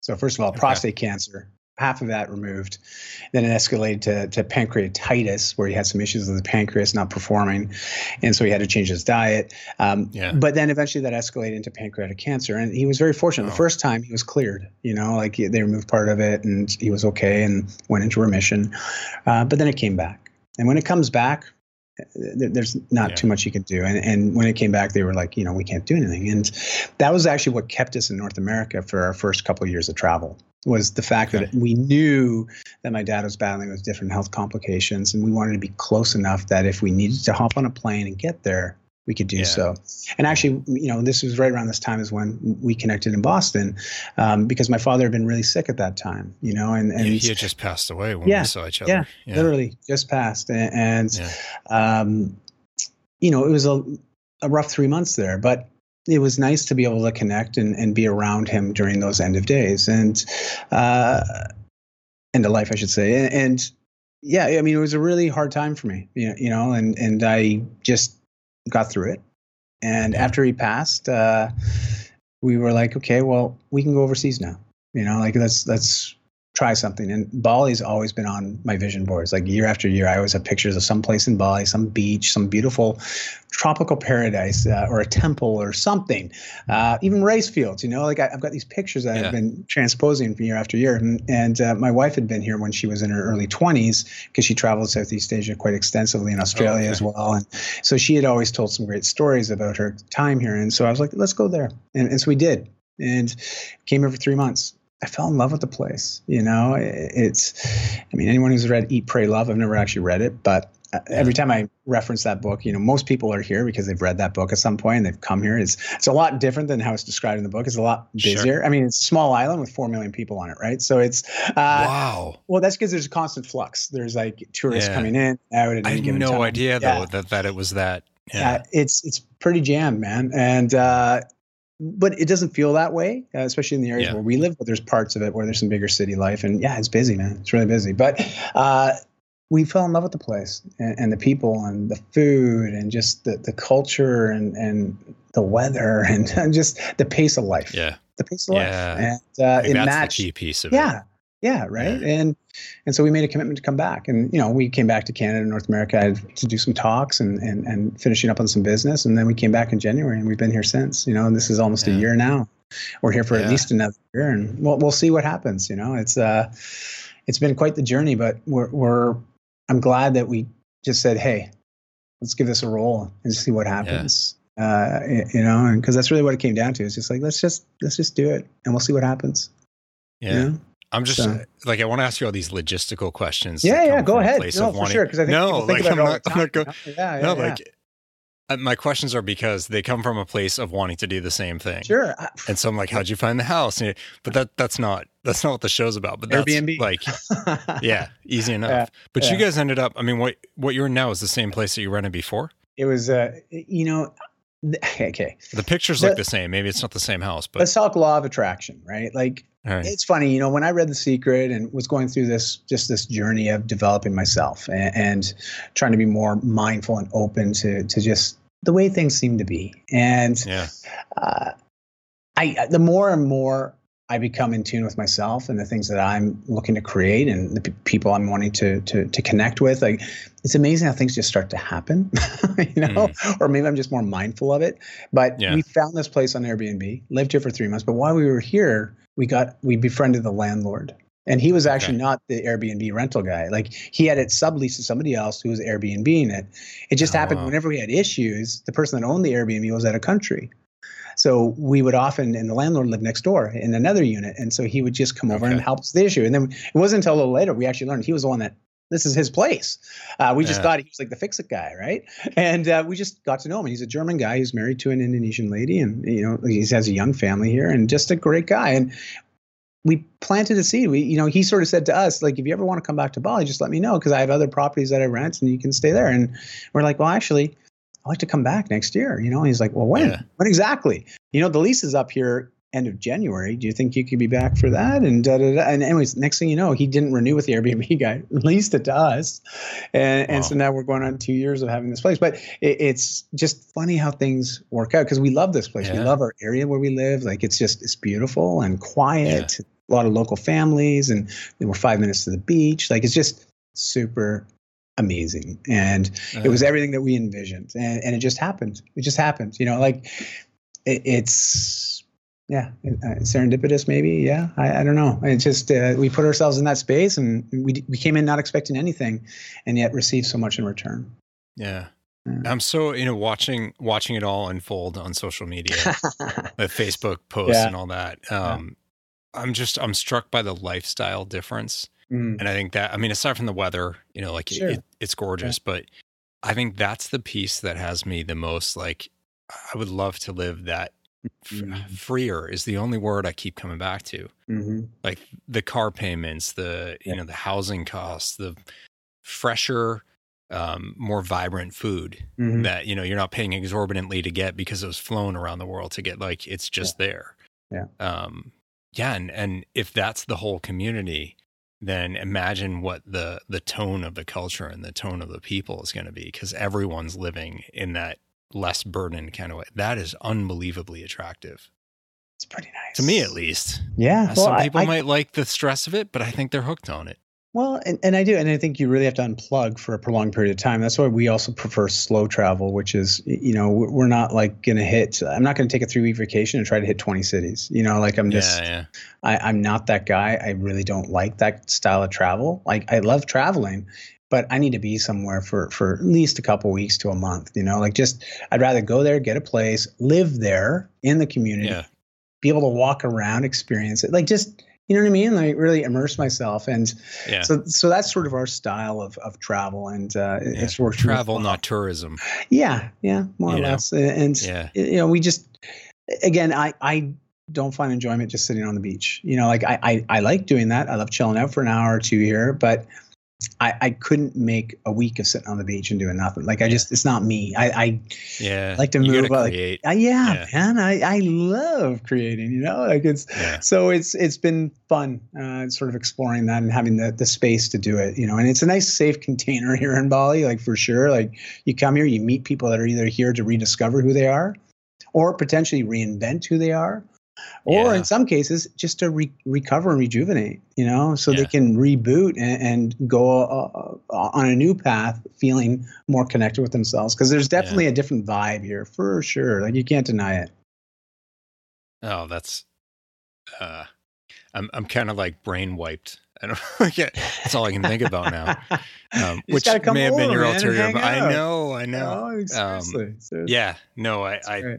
[SPEAKER 1] So first of all
[SPEAKER 4] Okay.
[SPEAKER 1] prostate cancer half of that removed then it escalated to, to pancreatitis where he had some issues with the pancreas not performing and so he had to change his diet. Um,
[SPEAKER 4] Yeah.
[SPEAKER 1] but then eventually that escalated into pancreatic cancer and he was very fortunate.
[SPEAKER 4] Wow.
[SPEAKER 1] the first time he was cleared you know like he- they removed part of it and he was okay and went into remission. Uh, but then it came back. And when it comes back there's not
[SPEAKER 4] Yeah.
[SPEAKER 1] too much you can do. And, and when it came back they were like you know we can't do anything. And that was actually what kept us in north america for our first couple of years of travel was the fact
[SPEAKER 4] Okay.
[SPEAKER 1] that we knew that my dad was battling with different health complications and we wanted to be close enough that if we needed to hop on a plane and get there we could do
[SPEAKER 4] Yeah.
[SPEAKER 1] so and actually you know this was right around this time is when we connected in boston um, because my father had been really sick at that time you know and, and
[SPEAKER 4] Yeah, he had just passed away when
[SPEAKER 1] Yeah,
[SPEAKER 4] we saw each other.
[SPEAKER 1] yeah, literally just passed and, and
[SPEAKER 4] Yeah.
[SPEAKER 1] um, you know, it was a, a rough three months there, but it was nice to be able to connect and, and be around him during those end of days and uh, end of life, I should say. And, and yeah, I mean, it was a really hard time for me, you know, and, and I just got through it. And after he passed, uh, we were like, okay, well, we can go overseas now. You know, like let's let's try something. And Bali's always been on my vision boards. Like year after year, I always have pictures of some place in Bali, some beach, some beautiful tropical paradise, uh, or a temple or something. Uh, even rice fields. You know, like I, I've got these pictures that
[SPEAKER 4] Yeah.
[SPEAKER 1] I've been transposing from year after year. And, and uh, my wife had been here when she was in her early 20s because she traveled Southeast Asia quite extensively in Australia
[SPEAKER 4] okay.
[SPEAKER 1] as well. And so she had always told some great stories about her time here. And so I was like, let's go there. And, and so we did. And came here for three months. I fell in love with the place. You know, It- it's, I mean, anyone who's read Eat, Pray, Love, I've never actually read it, but uh, every time I reference that book, you know, most people are here because they've read that book at some point and they've come here. It's, it's a lot different than how it's described in the book. It's a lot
[SPEAKER 4] Sure.
[SPEAKER 1] busier. I mean, it's a small island with 4 million people on it, right? So it's, uh,
[SPEAKER 4] wow.
[SPEAKER 1] well, that's because there's a constant flux. There's like tourists
[SPEAKER 4] Yeah.
[SPEAKER 1] coming in, out at
[SPEAKER 4] I had no
[SPEAKER 1] time.
[SPEAKER 4] idea
[SPEAKER 1] Yeah
[SPEAKER 4] though that, that it was that.
[SPEAKER 1] yeah.
[SPEAKER 4] Yeah.
[SPEAKER 1] it's it's pretty jammed, man. And uh, but it doesn't feel that way, uh, especially in the areas
[SPEAKER 4] Yeah.
[SPEAKER 1] where we live. But there's parts of it where there's some bigger city life, and yeah, it's busy, man. It's really busy. But uh, we fell in love with the place and, and the people and the food and just the, the culture and and the weather and, *laughs* and just the pace of life.
[SPEAKER 4] Yeah.
[SPEAKER 1] The pace of
[SPEAKER 4] Yeah.
[SPEAKER 1] life. And uh, it
[SPEAKER 4] that's
[SPEAKER 1] matched
[SPEAKER 4] the key piece of it.
[SPEAKER 1] yeah
[SPEAKER 4] it.
[SPEAKER 1] Yeah right
[SPEAKER 4] Yeah.
[SPEAKER 1] and and so we made a commitment to come back and you know we came back to canada north america to do some talks and and, and finishing up on some business and then we came back in january and we've been here since you know and this is almost a year now we're here for
[SPEAKER 4] Yeah.
[SPEAKER 1] at least another year and we'll, we'll see what happens you know it's uh it's been quite the journey but we're we're I'm glad that we just said, hey, let's give this a roll and see what happens. Yeah. Uh, you know, and because that's really what it came down to. It's just like let's just let's just do it, and we'll see what happens.
[SPEAKER 4] Yeah. You know? I'm just so. like I want to ask you all these logistical questions.
[SPEAKER 1] Yeah, yeah, go ahead. No, for wanting, sure. Because I think
[SPEAKER 4] no,
[SPEAKER 1] like *laughs*
[SPEAKER 4] I'm
[SPEAKER 1] not,
[SPEAKER 4] I'm not go, yeah, yeah, no, yeah. like uh, my questions are because they come from a place of wanting to do the same thing.
[SPEAKER 1] Sure.
[SPEAKER 4] And so I'm like, how'd you find the house? But that that's not that's not what the show's about. But that's
[SPEAKER 1] Airbnb.
[SPEAKER 4] like, *laughs* yeah, easy enough. Yeah, but yeah. you guys ended up. I mean, what what you're in now is the same place that you rented before.
[SPEAKER 1] It was, uh, you know, *laughs* okay.
[SPEAKER 4] The pictures the, look the same. Maybe it's not the same house, but
[SPEAKER 1] let's talk law of attraction, right? Like, right. it's funny, you know, when I read The Secret and was going through this just this journey of developing myself and, and trying to be more mindful and open to to just the way things seem to be. And
[SPEAKER 4] yeah. uh,
[SPEAKER 1] I, the more and more I become in tune with myself and the things that I'm looking to create and the p- people I'm wanting to, to to connect with, like it's amazing how things just start to happen, *laughs* you know. Mm. Or maybe I'm just more mindful of it. But yeah. we found this place on Airbnb, lived here for three months. But while we were here, we got we befriended the landlord, and he was actually okay. not the Airbnb rental guy. Like he had it subleased to somebody else who was Airbnb it. It just oh, happened wow. whenever we had issues, the person that owned the Airbnb was out of country. So we would often, and the landlord lived next door in another unit. And so he would just come over okay. and help us the issue. And then it wasn't until a little later we actually learned he was the one that this is his place. Uh, we just yeah. thought he was like the fix it guy, right? And uh, we just got to know him. He's a German guy. He's married to an Indonesian lady, and you know he has a young family here, and just a great guy. And we planted a seed. We, you know, he sort of said to us, like, if you ever want to come back to Bali, just let me know because I have other properties that I rent and you can stay there. And we're like, well, actually, I'd like to come back next year. You know, and he's like, well, when? Yeah. When exactly? You know, the lease is up here end of January. Do you think you could be back for that? And da, da, da. and anyways, next thing you know, he didn't renew with the Airbnb *laughs* guy, leased it to us, and wow. and so now we're going on two years of having this place. But it, it's just funny how things work out because we love this place. Yeah. We love our area where we live. Like it's just it's beautiful and quiet. Yeah. A lot of local families, and we're five minutes to the beach. Like it's just super amazing and uh-huh. it was uh-huh. everything that we envisioned and, and it just happened it just happened you know like it, it's yeah uh, serendipitous maybe yeah I, I don't know it just uh, we put ourselves in that space and we, we came in not expecting anything and yet received so much in return
[SPEAKER 4] yeah I'm so you know watching watching it all unfold on social media, *laughs* the Facebook posts yeah. and all that. Um, yeah. I'm just I'm struck by the lifestyle difference Mm. And I think that, I mean, aside from the weather, you know, like sure. it, it's gorgeous, yeah. but I think that's the piece that has me the most like, I would love to live that mm-hmm. freer is the only word I keep coming back to. Mm-hmm. Like the car payments, the, yeah. you know, the housing costs, the fresher, um, more vibrant food mm-hmm. that, you know, you're not paying exorbitantly to get because it was flown around the world to get like, it's just
[SPEAKER 1] yeah.
[SPEAKER 4] there.
[SPEAKER 1] Yeah.
[SPEAKER 4] Um, yeah. And, and if that's the whole community, then imagine what the the tone of the culture and the tone of the people is going to be because everyone's living in that less burdened kind of way. That is unbelievably attractive.
[SPEAKER 1] It's pretty nice
[SPEAKER 4] to me, at least.
[SPEAKER 1] Yeah,
[SPEAKER 4] well, some people I, I, might like the stress of it, but I think they're hooked on it.
[SPEAKER 1] Well, and, and I do. And I think you really have to unplug for a prolonged period of time. That's why we also prefer slow travel, which is, you know, we're not like going to hit, I'm not going to take a three week vacation and try to hit 20 cities. You know, like I'm just,
[SPEAKER 4] yeah, yeah.
[SPEAKER 1] I, I'm not that guy. I really don't like that style of travel. Like I love traveling, but I need to be somewhere for for at least a couple weeks to a month. You know, like just I'd rather go there, get a place, live there in the community,
[SPEAKER 4] yeah.
[SPEAKER 1] be able to walk around, experience it. Like just you know what I mean? Like really immerse myself. And
[SPEAKER 4] yeah.
[SPEAKER 1] so, so that's sort of our style of, of travel. And uh, yeah. it's worked.
[SPEAKER 4] Travel, not tourism.
[SPEAKER 1] Yeah. Yeah. More you or know? less. And,
[SPEAKER 4] yeah.
[SPEAKER 1] you know, we just, again, I, I don't find enjoyment just sitting on the beach. You know, like I, I, I like doing that. I love chilling out for an hour or two here, but I, I couldn't make a week of sitting on the beach and doing nothing. Like I just, it's not me. I, I
[SPEAKER 4] yeah,
[SPEAKER 1] like to move. Like, yeah, yeah, man, I, I love creating. You know, like it's yeah. so it's it's been fun, uh, sort of exploring that and having the the space to do it. You know, and it's a nice safe container *laughs* here in Bali, like for sure. Like you come here, you meet people that are either here to rediscover who they are, or potentially reinvent who they are, or yeah. in some cases just to re- recover and rejuvenate you know so yeah. they can reboot and, and go uh, on a new path feeling more connected with themselves because there's definitely yeah. a different vibe here for sure like you can't deny it
[SPEAKER 4] oh that's uh i'm i'm kind of like brain wiped I don't *laughs* it. That's all I can think about now. *laughs* Um, which may have been your
[SPEAKER 1] man,
[SPEAKER 4] ulterior. But I know, I know.
[SPEAKER 1] Oh, seriously, seriously.
[SPEAKER 4] Yeah, no, I, I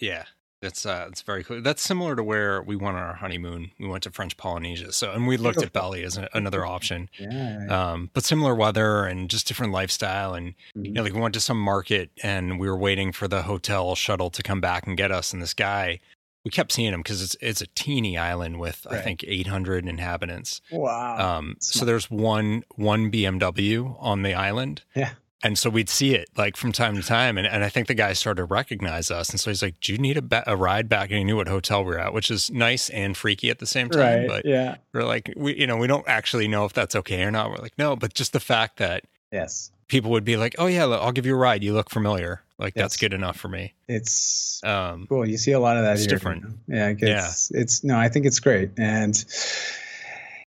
[SPEAKER 4] yeah, that's uh, that's very cool. That's similar to where we went on our honeymoon. We went to French Polynesia, so and we looked at. Bali as a, another *laughs* option.
[SPEAKER 1] yeah,
[SPEAKER 4] Um, but similar weather and just different lifestyle, and
[SPEAKER 1] Mhm.
[SPEAKER 4] you know, like we went to some market and we were waiting for the hotel shuttle to come back and get us. And this guy, we kept seeing him because it's it's a teeny island with I think 800 inhabitants.
[SPEAKER 1] wow.
[SPEAKER 4] Um, so there's one one BMW on the island.
[SPEAKER 1] Yeah.
[SPEAKER 4] And so we'd see it like from time to time, and, and I think the guy started to recognize us, and so he's like, "Do you need a, ba- a ride back?" And he knew what hotel we were at, which is nice and freaky at the same time.
[SPEAKER 1] right.
[SPEAKER 4] But
[SPEAKER 1] yeah.
[SPEAKER 4] we're like, we you know we don't actually know if that's okay or not. We're like, no, but just the fact that
[SPEAKER 1] Yes.
[SPEAKER 4] people would be like, "Oh yeah, I'll give you a ride. You look familiar." Like that's good enough for me.
[SPEAKER 1] It's
[SPEAKER 4] Um,
[SPEAKER 1] cool. You see a lot of that
[SPEAKER 4] It's
[SPEAKER 1] here.
[SPEAKER 4] different.
[SPEAKER 1] you know? Yeah. It's, it's no. I think it's great. And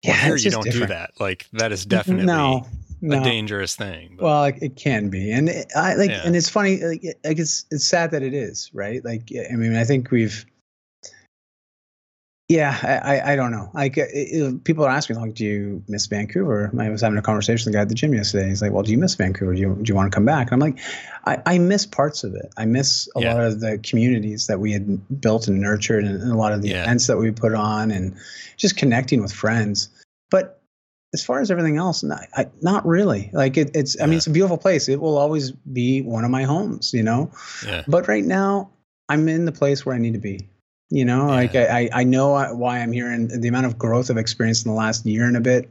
[SPEAKER 4] well, here you don't
[SPEAKER 1] different.
[SPEAKER 4] do that. Like that is definitely
[SPEAKER 1] no. No.
[SPEAKER 4] a dangerous thing. But,
[SPEAKER 1] Well, like, it can be, and it, I like,
[SPEAKER 4] Yeah.
[SPEAKER 1] and it's funny. Like, it- like it's it's sad that it is, right? Like, I mean, I think we've, yeah, I I, don't know. Like, uh, it, it- people are asking, me, like, do you miss Vancouver? I was having a conversation with the guy at the gym yesterday. He's like, well, do you miss Vancouver? Do you do you want to come back? And I'm like, I, I miss parts of it. I miss a
[SPEAKER 4] Yeah.
[SPEAKER 1] lot of the communities that we had built and nurtured, and, and a lot of the
[SPEAKER 4] Yeah.
[SPEAKER 1] events that we put on, and just connecting with friends. But as far as everything else, not, I, not really. Like it, it's, I mean, it's a beautiful place. It will always be one of my homes, you know.
[SPEAKER 4] yeah,
[SPEAKER 1] But right now, I'm in the place where I need to be. You know, like I, I I know why I'm here, and the amount of growth I've experienced in the last year and a bit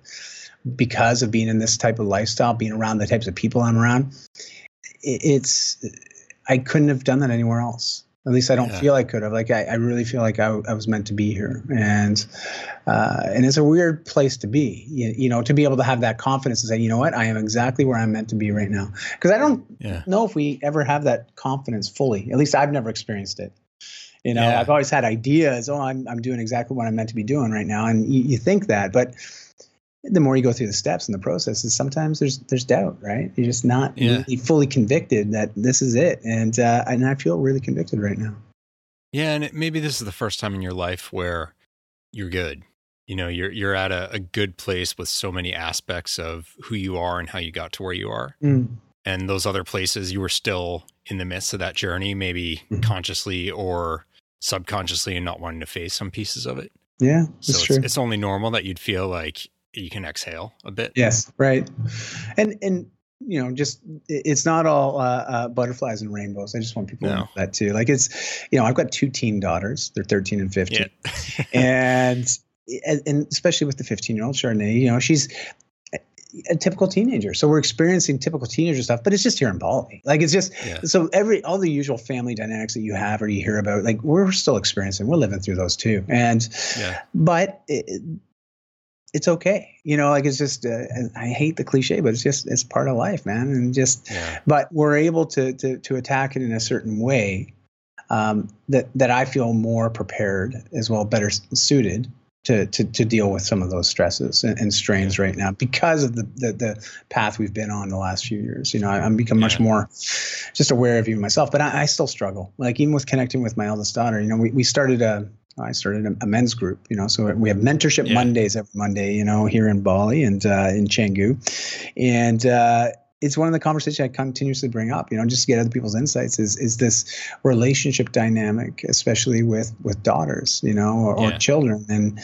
[SPEAKER 1] because of being in this type of lifestyle, being around the types of people I'm around. It's, I couldn't have done that anywhere else. At least I don't
[SPEAKER 4] Yeah.
[SPEAKER 1] feel I could have. Like I, I really feel like I, I was meant to be here, and uh, and it's a weird place to be. You, you know, to be able to have that confidence and say, you know what, I am exactly where I'm meant to be right now. Because I don't
[SPEAKER 4] yeah,
[SPEAKER 1] know if we ever have that confidence fully. At least I've never experienced it. You know,
[SPEAKER 4] Yeah.
[SPEAKER 1] I've always had ideas. Oh, I'm I'm doing exactly what I'm meant to be doing right now, and you, you think that, but the more you go through the steps and the processes, sometimes there's there's doubt, right? You're just not
[SPEAKER 4] Yeah.
[SPEAKER 1] really fully convicted that this is it, and uh, and I feel really convicted right now.
[SPEAKER 4] yeah. And it, maybe this is the first time in your life where you're good. You know, you're you're at a, a good place with so many aspects of who you are and how you got to where you are.
[SPEAKER 1] Mm.
[SPEAKER 4] and those other places you were still in the midst of that journey maybe
[SPEAKER 1] Mhm.
[SPEAKER 4] consciously or subconsciously and not wanting to face some pieces of it
[SPEAKER 1] Yeah,
[SPEAKER 4] so it's,
[SPEAKER 1] true.
[SPEAKER 4] it's only normal that you'd feel like you can exhale a bit
[SPEAKER 1] Yes, right. And and you know, just it's not all uh, uh, butterflies and rainbows. I just want people to know that too. Like it's, you know, I've got two teen daughters. They're 13 and 15,
[SPEAKER 4] yeah *laughs*
[SPEAKER 1] and and and especially with the 15 year old Chardonnay, you know, she's a, typical teenager. So we're experiencing typical teenager stuff, but it's just here in Bali. Like it's just
[SPEAKER 4] yeah
[SPEAKER 1] so every all the usual family dynamics that you have or you hear about, like we're still experiencing. We're living through those too, and
[SPEAKER 4] yeah
[SPEAKER 1] but it- it's okay you know like it's just uh, i hate the cliche but it's just it's part of life man and just
[SPEAKER 4] yeah
[SPEAKER 1] but we're able to to, to attack it in a certain way um, that that i feel more prepared as well better suited to, to, to deal with some of those stresses and, and strains right now because of the, the the path we've been on the last few years. You know, I, I'm become much
[SPEAKER 4] Yeah.
[SPEAKER 1] more just aware of even myself, but I, I still struggle. Like even with connecting with my eldest daughter, you know, we, we started a I started a, a men's group, you know, so we have mentorship
[SPEAKER 4] Yeah.
[SPEAKER 1] Mondays every Monday, you know, here in Bali and uh, in Canggu, and uh, it's one of the conversations I continuously bring up, you know, just to get other people's insights. Is is this relationship dynamic, especially with with daughters, you know, or, or children, and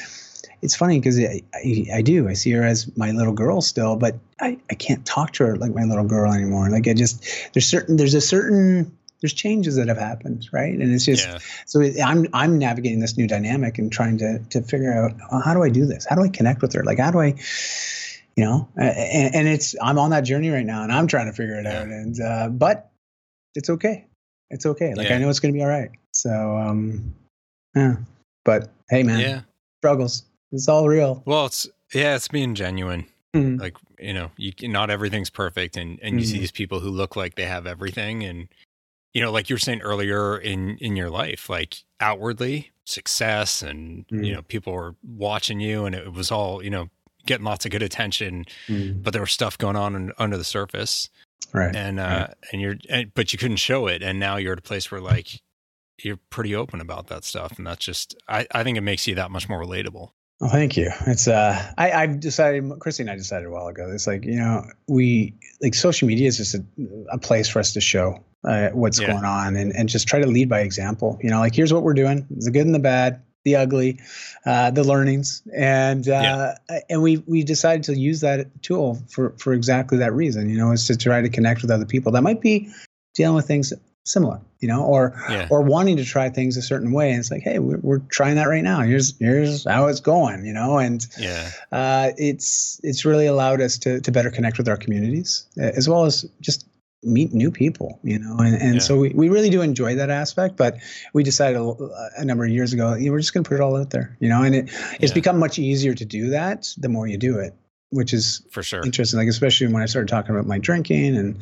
[SPEAKER 1] it's funny because I, I, I do I see her as my little girl still, but I, I can't talk to her like my little girl anymore. Like I just there's certain there's a certain there's changes that have happened, right? And it's just
[SPEAKER 4] yeah
[SPEAKER 1] so it, I'm I'm navigating this new dynamic and trying to to figure out oh, how do I do this? How do I connect with her? Like how do I, you know? And, and it's I'm on that journey right now, and I'm trying to figure it
[SPEAKER 4] Yeah.
[SPEAKER 1] out. And uh, but it's okay. It's okay. Like
[SPEAKER 4] Yeah.
[SPEAKER 1] I know it's gonna be all right. So um, yeah. But hey, man,
[SPEAKER 4] yeah
[SPEAKER 1] struggles. It's all real.
[SPEAKER 4] well it's yeah it's being genuine
[SPEAKER 1] Mhm.
[SPEAKER 4] like you know you not everything's perfect and and you see
[SPEAKER 1] Mhm.
[SPEAKER 4] these people who look like they have everything and you know like you were saying earlier in in your life like outwardly success and you
[SPEAKER 1] Mhm.
[SPEAKER 4] know people were watching you and it was all you know getting lots of good attention
[SPEAKER 1] Mm.
[SPEAKER 4] but there was stuff going on un- under the surface
[SPEAKER 1] Right.
[SPEAKER 4] and uh and you're and, but you couldn't show it and now you're at a place where like you're pretty open about that stuff and that's just i i think it makes you that much more relatable
[SPEAKER 1] Well, thank you. It's uh, I, I've decided, Christy and I decided a while ago. It's like you know, we like social media is just a, a place for us to show uh, what's yeah. going on and and just try to lead by example. You know, like here's what we're doing: the good and the bad, the ugly, uh, the learnings, and uh, yeah. and we we decided to use that tool for for exactly that reason. You know, is to try to connect with other people that might be dealing with things similar, you know, or yeah. or wanting to try things a certain way. And it's like, hey, we're, we're trying that right now. Here's here's how it's going, you know. And
[SPEAKER 4] yeah,
[SPEAKER 1] uh, it's it's really allowed us to to better connect with our communities as well as just meet new people, you know. And and yeah. so we, we really do enjoy that aspect. But we decided a, a number of years ago, you know, we're just going to put it all out there, you know. And it it's yeah. become much easier to do that the more you do it which is
[SPEAKER 4] for sure
[SPEAKER 1] interesting. Like especially when I started talking about my drinking and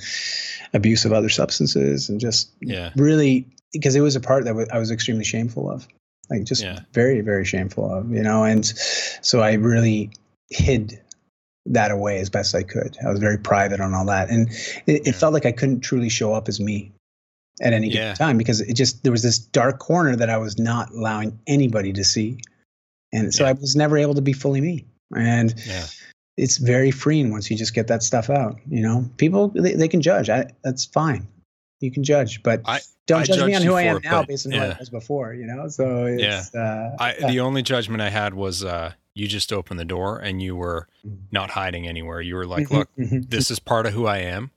[SPEAKER 1] abuse of other substances, and just
[SPEAKER 4] yeah,
[SPEAKER 1] really because it was a part that I was extremely shameful of, like just yeah. very very shameful of, you know. And so I really hid that away as best I could. I was very private on all that, and it, it felt like I couldn't truly show up as me at any yeah. given time because it just there was this dark corner that I was not allowing anybody to see, and so I was never able to be fully me. And it's very freeing once you just get that stuff out. You know, people they, they can judge. I, that's fine. You can judge, but I, don't I judge me on who I am now based on yeah. who I was before. You know, so yeah. Uh,
[SPEAKER 4] I, the only judgment I had was uh, you just opened the door and you were mm-hmm. not hiding anywhere. You were like, mm-hmm, "Look, mm-hmm. this is part of who I am.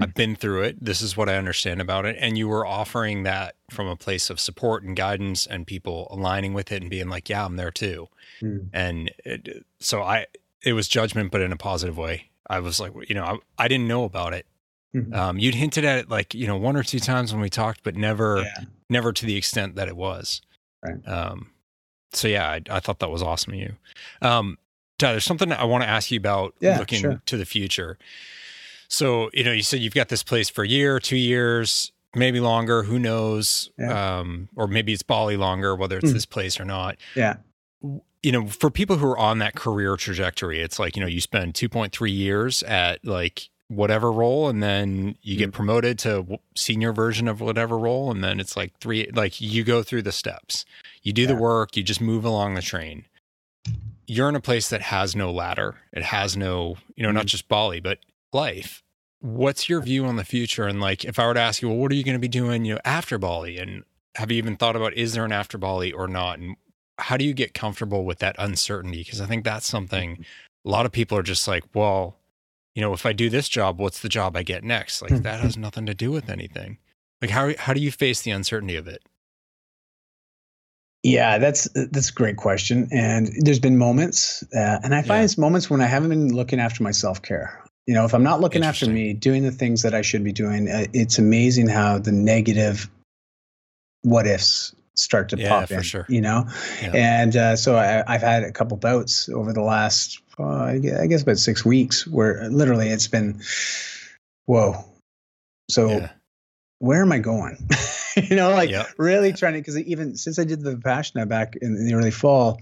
[SPEAKER 4] I've been through it. This is what I understand about it." And you were offering that from a place of support and guidance, and people aligning with it and being like, "Yeah, I'm there too." Mm. And it, so I it was judgment, but in a positive way. I was like, you know, I, I didn't know about it. Mm-hmm. Um, you'd hinted at it like, you know, one or two times when we talked, but never, yeah. never to the extent that it was.
[SPEAKER 1] Right.
[SPEAKER 4] Um, so yeah, I, I, thought that was awesome of you. Um, there's something I want to ask you about
[SPEAKER 1] yeah,
[SPEAKER 4] looking
[SPEAKER 1] sure.
[SPEAKER 4] to the future. So, you know, you said you've got this place for a year, two years, maybe longer, who knows? Yeah. Um, or maybe it's Bali longer, whether it's mm. this place or not.
[SPEAKER 1] Yeah
[SPEAKER 4] you know, for people who are on that career trajectory, it's like, you know, you spend 2.3 years at like whatever role and then you get mm-hmm. promoted to senior version of whatever role and then it's like three like you go through the steps. You do yeah. the work, you just move along the train. You're in a place that has no ladder. It has no, you know, mm-hmm. not just Bali, but life. What's your view on the future and like if I were to ask you, well, what are you going to be doing, you know, after Bali and have you even thought about is there an after Bali or not and how do you get comfortable with that uncertainty? Because I think that's something mm-hmm. a lot of people are just like, well, you know, if I do this job, what's the job I get next? Like that has nothing to do with anything. Like how how do you face the uncertainty of it?
[SPEAKER 1] Yeah, that's that's a great question. And there's been moments, uh, and I find yeah. it's moments when I haven't been looking after my self care. You know, if I'm not looking after me, doing the things that I should be doing, uh, it's amazing how the negative what ifs start to
[SPEAKER 4] yeah,
[SPEAKER 1] pop
[SPEAKER 4] for
[SPEAKER 1] in,
[SPEAKER 4] sure.
[SPEAKER 1] you know? Yeah. And uh, so I, have had a couple bouts over the last, uh, I guess about six weeks where literally it's been, whoa. So yeah. where am I going? *laughs* you know, like yep. really trying to, because even since I did the Vipassana back in, in the early fall,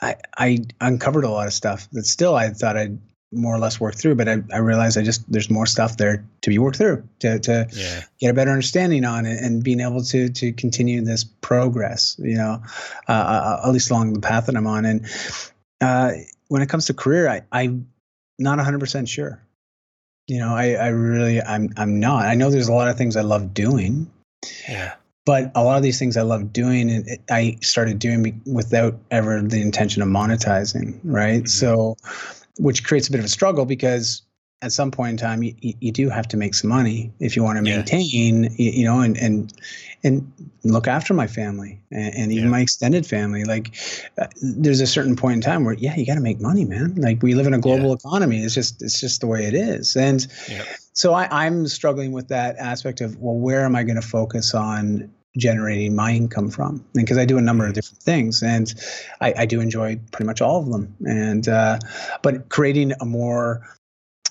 [SPEAKER 1] I, I uncovered a lot of stuff that still I thought I'd more or less work through, but I, I realized I just there's more stuff there to be worked through to to
[SPEAKER 4] yeah.
[SPEAKER 1] get a better understanding on it and being able to to continue this progress, you know, uh, uh, at least along the path that I'm on. And uh, when it comes to career, I I'm not 100 percent sure. You know, I I really I'm I'm not. I know there's a lot of things I love doing.
[SPEAKER 4] Yeah.
[SPEAKER 1] But a lot of these things I love doing, and I started doing without ever the intention of monetizing, right? Mm-hmm. So, which creates a bit of a struggle because at some point in time you, you do have to make some money if you want to maintain yeah. you, know and and and look after my family and, and even yeah. my extended family like uh, there's a certain point in time where yeah you got to make money man like we live in a global yeah. economy it's just it's just the way it is and so I, i'm struggling with that aspect of well where am i going to focus on generating my income from because i do a number of mm. different things and I, I do enjoy pretty much all of them and uh, but creating a more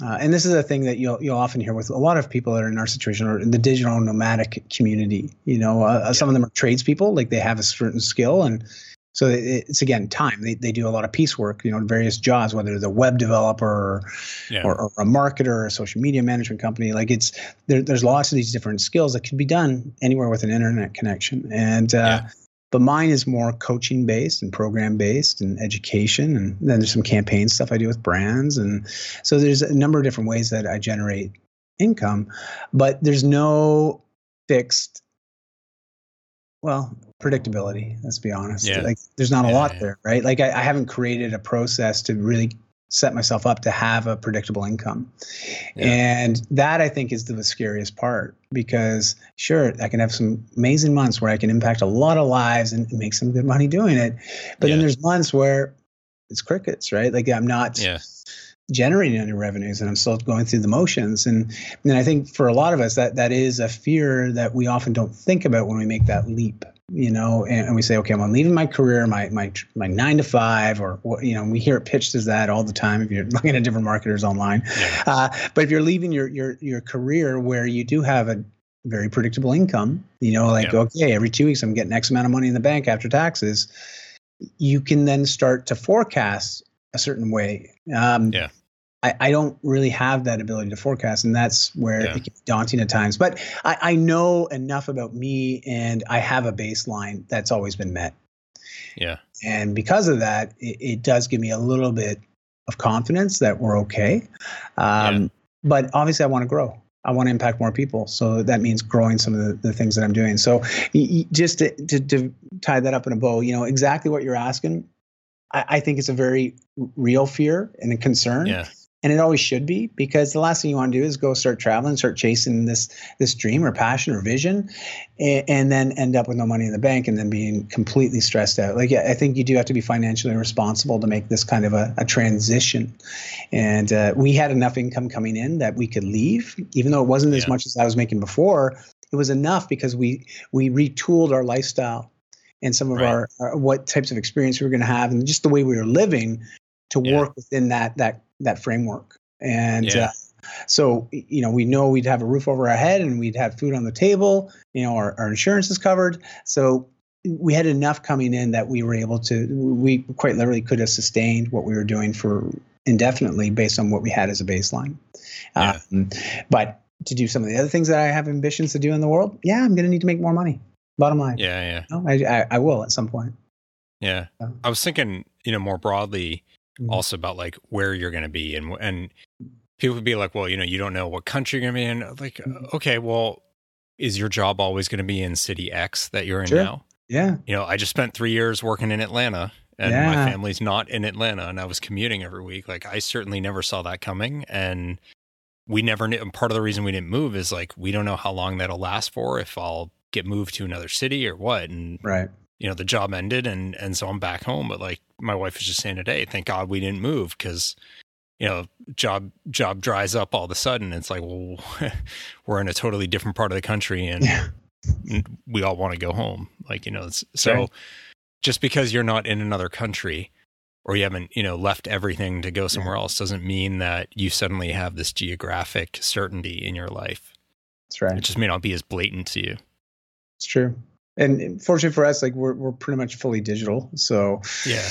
[SPEAKER 1] uh, and this is a thing that you'll you'll often hear with a lot of people that are in our situation or in the digital nomadic community. You know, uh, yeah. some of them are tradespeople, like they have a certain skill, and so it's again time. They they do a lot of piecework, you know, various jobs, whether they're a web developer or, yeah. or, or, a marketer or a social media management company. Like it's there, there's lots of these different skills that can be done anywhere with an internet connection. And uh, yeah. But mine is more coaching based and program based and education and then there's some campaign stuff i do with brands and so there's a number of different ways that i generate income but there's no fixed well predictability let's be honest
[SPEAKER 4] Yeah.
[SPEAKER 1] like there's not a
[SPEAKER 4] Yeah,
[SPEAKER 1] lot
[SPEAKER 4] yeah.
[SPEAKER 1] there right like I, I haven't created a process to really set myself up to have a predictable income
[SPEAKER 4] Yeah.
[SPEAKER 1] and that i think is the scariest part because sure i can have some amazing months where i can impact a lot of lives and make some good money doing it but then there's months where it's crickets right like i'm not
[SPEAKER 4] Yeah.
[SPEAKER 1] generating any revenues and I'm still going through the motions. And and I think for a lot of us that that is a fear that we often don't think about when we make that leap. You know, and, and we say, okay, I'm leaving my career, my my my nine to five, or you know, we hear it pitched as that all the time. If you're *laughs* looking at different marketers online, uh, but if you're leaving your your your career where you do have a very predictable income, you know, like
[SPEAKER 4] Yeah.
[SPEAKER 1] okay, every two weeks I'm getting X amount of money in the bank after taxes, you can then start to forecast a certain way. Um,
[SPEAKER 4] Yeah.
[SPEAKER 1] I, I don't really have that ability to forecast, and that's where
[SPEAKER 4] Yeah.
[SPEAKER 1] it gets daunting at times. But I, I know enough about me, and I have a baseline that's always been met.
[SPEAKER 4] Yeah.
[SPEAKER 1] And because of that, it, it does give me a little bit of confidence that we're okay. Um, But obviously, I want to grow. I want to impact more people. So that means growing some of the, the things that I'm doing. So just to, to, to tie that up in a bow, you know, exactly what you're asking, I, I think it's a very real fear and a concern
[SPEAKER 4] Yeah.
[SPEAKER 1] And it always should be because the last thing you want to do is go start traveling start chasing this this dream or passion or vision and, and then end up with no money in the bank and then being completely stressed out. Like yeah, i think you do have to be financially responsible to make this kind of a, a transition. And uh, we had enough income coming in that we could leave. Even though it wasn't as much as i was making before it was enough because we we retooled our lifestyle and some of
[SPEAKER 4] Right.
[SPEAKER 1] our, our what types of experience we were going to have and just the way we were living to
[SPEAKER 4] Yeah.
[SPEAKER 1] work within that that that framework and
[SPEAKER 4] Yeah.
[SPEAKER 1] uh, so you know we know we'd have a roof over our head and we'd have food on the table you know our, our insurance is covered so we had enough coming in that we were able to we quite literally could have sustained what we were doing for indefinitely based on what we had as a baseline
[SPEAKER 4] Yeah.
[SPEAKER 1] um, but to do some of the other things that i have ambitions to do in the world yeah i'm going to need to make more money bottom line
[SPEAKER 4] Yeah. Yeah.
[SPEAKER 1] No, I, I, I will at some point.
[SPEAKER 4] Yeah. I was thinking, you know, more broadly
[SPEAKER 1] Mhm.
[SPEAKER 4] also about like where you're going to be and and people would be like, well, you know, you don't know what country you're going to be in. Like,
[SPEAKER 1] Mhm.
[SPEAKER 4] okay, well, is your job always going to be in city X that you're in
[SPEAKER 1] Sure.
[SPEAKER 4] now?
[SPEAKER 1] yeah
[SPEAKER 4] You know, I just spent 3 years working in Atlanta and my family's not in Atlanta and I was commuting every week. Like I certainly never saw that coming and we never knew and part of the reason we didn't move is like we don't know how long that'll last for if I'll get moved to another city or what and
[SPEAKER 1] right
[SPEAKER 4] you know the job ended and and so i'm back home but like my wife was just saying today thank god we didn't move because you know job job dries up all of a sudden. It's like well *laughs* we're in a totally different part of the country and
[SPEAKER 1] yeah.
[SPEAKER 4] we all want to go home. Like you know it's, so
[SPEAKER 1] Right.
[SPEAKER 4] just because you're not in another country or you haven't you know left everything to go somewhere else doesn't mean that you suddenly have this geographic certainty in your life.
[SPEAKER 1] That's right.
[SPEAKER 4] It just may not be as blatant to you.
[SPEAKER 1] It's true. And fortunately for us, like we're we're pretty much fully digital. So
[SPEAKER 4] Yeah.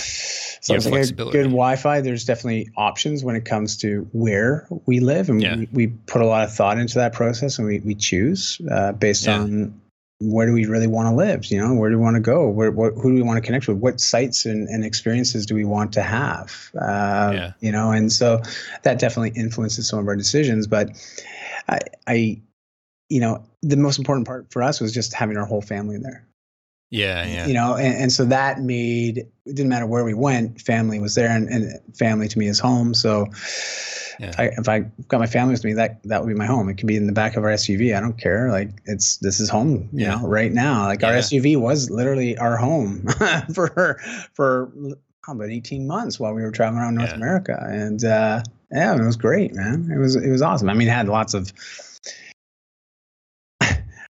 [SPEAKER 1] So it's like a good Wi-Fi. There's definitely options when it comes to where we live, and
[SPEAKER 4] Yeah.
[SPEAKER 1] we, we put a lot of thought into that process, and we we choose uh, based
[SPEAKER 4] Yeah.
[SPEAKER 1] on where do we really want to live. You know, where do we want to go? Where what who do we want to connect with? What sites and, and experiences do we want to have? Uh,
[SPEAKER 4] Yeah.
[SPEAKER 1] You know, and so that definitely influences some of our decisions. But I, I you know, the most important part for us was just having our whole family there.
[SPEAKER 4] yeah yeah
[SPEAKER 1] You know, and, and so that made it didn't matter where we went, family was there, and, and family to me is home. So
[SPEAKER 4] Yeah.
[SPEAKER 1] if, I, if I got my family with me, that that would be my home. It could be in the back of our SUV. I don't care. Like it's this is home. You
[SPEAKER 4] Yeah.
[SPEAKER 1] know, right now. Like our SUV was literally our home *laughs* for for how about 18 months while we were traveling around North
[SPEAKER 4] Yeah.
[SPEAKER 1] America, and uh, yeah, it was great, man. It was it was awesome. I mean, it had lots of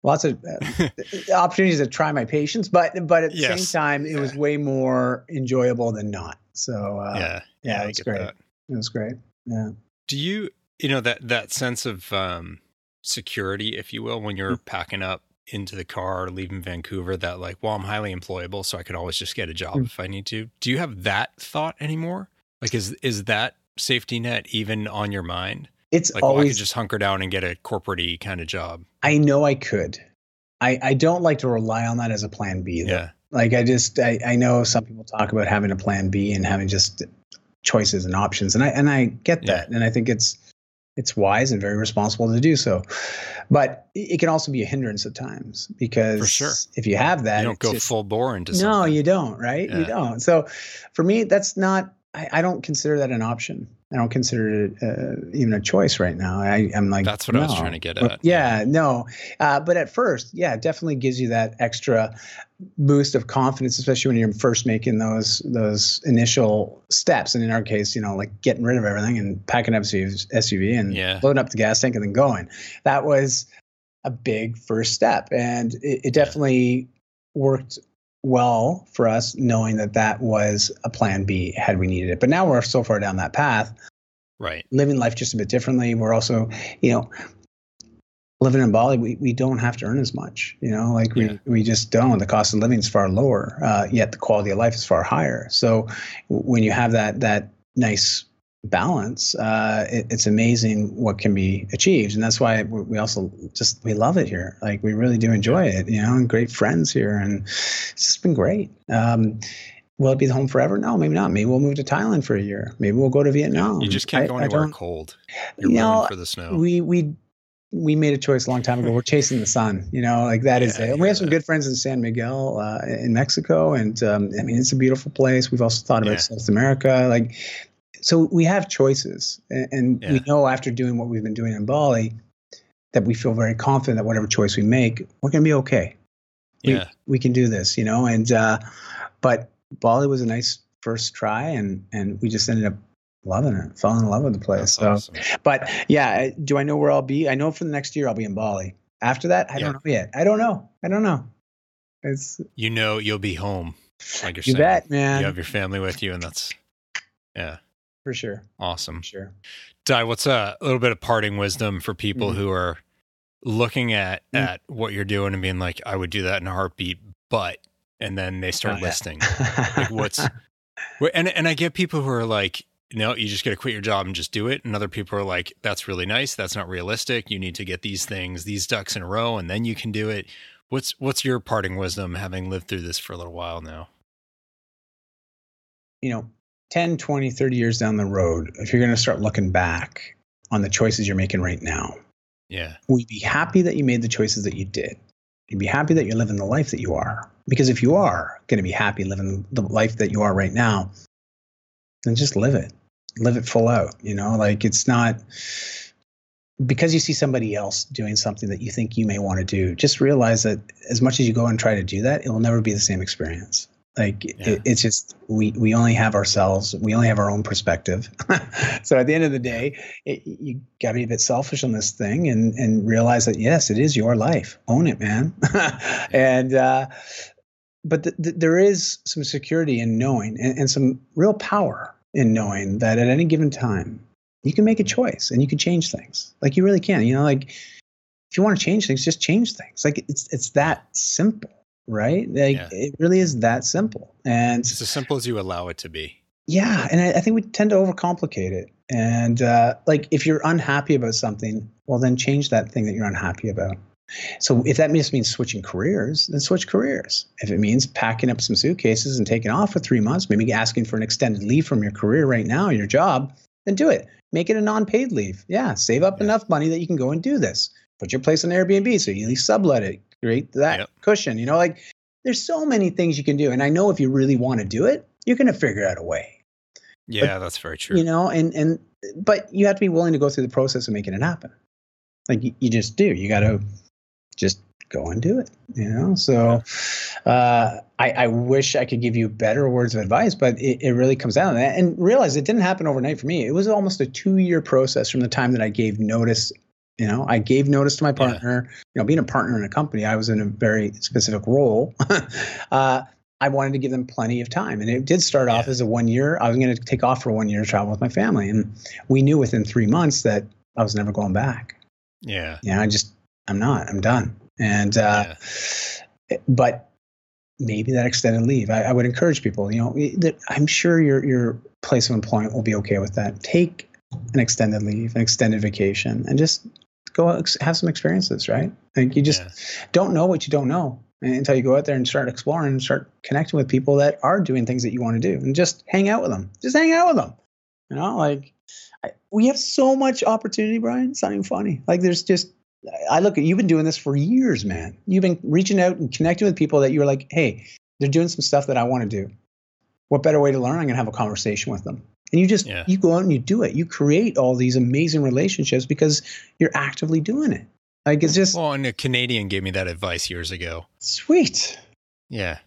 [SPEAKER 1] lots of uh, *laughs* opportunities to try my patience, but but at the
[SPEAKER 4] Yes.
[SPEAKER 1] same time, it was way more enjoyable than not. So uh,
[SPEAKER 4] yeah
[SPEAKER 1] yeah,
[SPEAKER 4] I
[SPEAKER 1] it's
[SPEAKER 4] get
[SPEAKER 1] great.
[SPEAKER 4] that.
[SPEAKER 1] it was great. Yeah,
[SPEAKER 4] do you you know that that sense of um security if you will when you're
[SPEAKER 1] Mm.
[SPEAKER 4] packing up into the car leaving vancouver that like well i'm highly employable so i could always just get a job
[SPEAKER 1] Mm.
[SPEAKER 4] if i need to do you have that thought anymore like is is that safety net even on your mind
[SPEAKER 1] it's
[SPEAKER 4] like well, i
[SPEAKER 1] always.
[SPEAKER 4] could just hunker down and get a corporate kind of job
[SPEAKER 1] I know I could. I I don't like to rely on that as a plan B. Though.
[SPEAKER 4] yeah
[SPEAKER 1] Like I just I, I know some people talk about having a plan B and having just choices and options, and I and I get that, yeah. and I think it's it's wise and very responsible to do so. But it can also be a hindrance at times because
[SPEAKER 4] for sure.
[SPEAKER 1] if you have that,
[SPEAKER 4] you don't go just, full bore into
[SPEAKER 1] something. No, you don't, right? Yeah. You don't. So for me, that's not, I, I, don't consider that an option. I don't consider it uh, even a choice right now. I, am like,
[SPEAKER 4] that's what no. I was trying to get at.
[SPEAKER 1] Yeah, no. Uh, but at first, yeah, it definitely gives you that extra boost of confidence, especially when you're first making those those initial steps. And in our case, you know, like getting rid of everything and packing up SUV and
[SPEAKER 4] yeah.
[SPEAKER 1] loading up the gas tank and then going. That was a big first step, and it, it definitely yeah. worked well for us, knowing that that was a plan B had we needed it. But now we're so far down that path.
[SPEAKER 4] Right.
[SPEAKER 1] Living life just a bit differently. We're also, you know, living in Bali, we, we don't have to earn as much. You know, like we, yeah. we just don't. The cost of living is far lower, uh, yet the quality of life is far higher. So when you have that that nice balance, uh, it, it's amazing what can be achieved, and that's why we also just we love it here. Like we really do enjoy it. You know, and great friends here, and it's just been great. Um, Will it be the home forever? No, maybe not. Maybe we'll move to Thailand for a year. Maybe we'll go to Vietnam.
[SPEAKER 4] You just can't go anywhere cold. You're
[SPEAKER 1] you know,
[SPEAKER 4] for the snow.
[SPEAKER 1] We we we made a choice a long time ago. We're chasing the sun, you know, like that yeah, is it. And we have some good friends in San Miguel uh, in Mexico, and um, I mean it's a beautiful place. We've also thought about yeah. South America, like so we have choices, and, and yeah. we know after doing what we've been doing in Bali that we feel very confident that whatever choice we make, we're going to be okay.
[SPEAKER 4] Yeah,
[SPEAKER 1] we, we can do this, you know. And uh, but Bali was a nice first try, and and we just ended up loving it. Fell in love with the place. That's so, awesome. but yeah, do I know where I'll be? I know for the next year I'll be in Bali. After that, I yeah. don't know yet. I don't know. I don't know. It's
[SPEAKER 4] you know you'll be home.
[SPEAKER 1] Like you're you saying. bet, man.
[SPEAKER 4] You have your family with you, and that's yeah,
[SPEAKER 1] for sure.
[SPEAKER 4] Awesome.
[SPEAKER 1] For sure.
[SPEAKER 4] Di, what's a, little bit of parting wisdom for people mm. who are looking at mm. at what you're doing and being like, I would do that in a heartbeat, but and then they start oh, listing like what's *laughs* and and I get people who are like, no, you just got to quit your job and just do it. And other people are like, that's really nice. That's not realistic. You need to get these things, these ducks in a row, and then you can do it. What's what's your parting wisdom having lived through this for a little while now?
[SPEAKER 1] You know, 10, 20, 30 years down the road, if you're going to start looking back on the choices you're making right now,
[SPEAKER 4] yeah.
[SPEAKER 1] We'd be happy that you made the choices that you did. You'd be happy that you're living the life that you are. Because if you are going to be happy living the life that you are right now, then just live it live it full out you know like it's not because you see somebody else doing something that you think you may want to do just realize that as much as you go and try to do that it will never be the same experience like yeah. it, it's just we we only have ourselves we only have our own perspective *laughs* so at the end of the day it, you got to be a bit selfish on this thing and and realize that yes it is your life own it man *laughs* and uh but th- th- there is some security in knowing and, and some real power in knowing that at any given time you can make a choice and you can change things. Like you really can. You know, like if you want to change things, just change things. Like it's it's that simple, right? Like yeah. it really is that simple. And
[SPEAKER 4] it's as simple as you allow it to be.
[SPEAKER 1] Yeah, and I, I think we tend to overcomplicate it. And uh, like if you're unhappy about something, well, then change that thing that you're unhappy about. So if that just means switching careers, then switch careers. If it means packing up some suitcases and taking off for three months, maybe asking for an extended leave from your career right now, your job, then do it. Make it a non-paid leave. Yeah, save up yeah. enough money that you can go and do this. Put your place on Airbnb so you at least sublet it. Create that yep. cushion. You know, like there's so many things you can do. And I know if you really want to do it, you're going to figure out a way.
[SPEAKER 4] Yeah, but, that's very true.
[SPEAKER 1] You know, and and but you have to be willing to go through the process of making it happen. Like you, you just do. You got to just go and do it you know so uh, I, I, wish i could give you better words of advice but it, it really comes down to that and realize it didn't happen overnight for me it was almost a two year process from the time that i gave notice you know i gave notice to my partner yeah. you know being a partner in a company i was in a very specific role *laughs* uh, i wanted to give them plenty of time and it did start yeah. off as a one year i was going to take off for one year to travel with my family and we knew within three months that i was never going back
[SPEAKER 4] yeah
[SPEAKER 1] yeah i just I'm not. I'm done. And uh, yeah. but maybe that extended leave. I, I, would encourage people. You know, that I'm sure your your place of employment will be okay with that. Take an extended leave, an extended vacation, and just go have some experiences. Right? Like you just yeah. don't know what you don't know. until you go out there and start exploring and start connecting with people that are doing things that you want to do and just hang out with them. Just hang out with them. You know, like I, we have so much opportunity, Brian. It's not even funny. Like there's just, I look at you've been doing this for years, man. You've been reaching out and connecting with people that you're like, hey, they're doing some stuff that I want to do. What better way to learn? I'm gonna have a conversation with them. And you just
[SPEAKER 4] Yeah.
[SPEAKER 1] you go out and you do it. You create all these amazing relationships because you're actively doing it. Like it's just
[SPEAKER 4] Well, and a Canadian gave me that advice years ago.
[SPEAKER 1] sweet.
[SPEAKER 4] Yeah.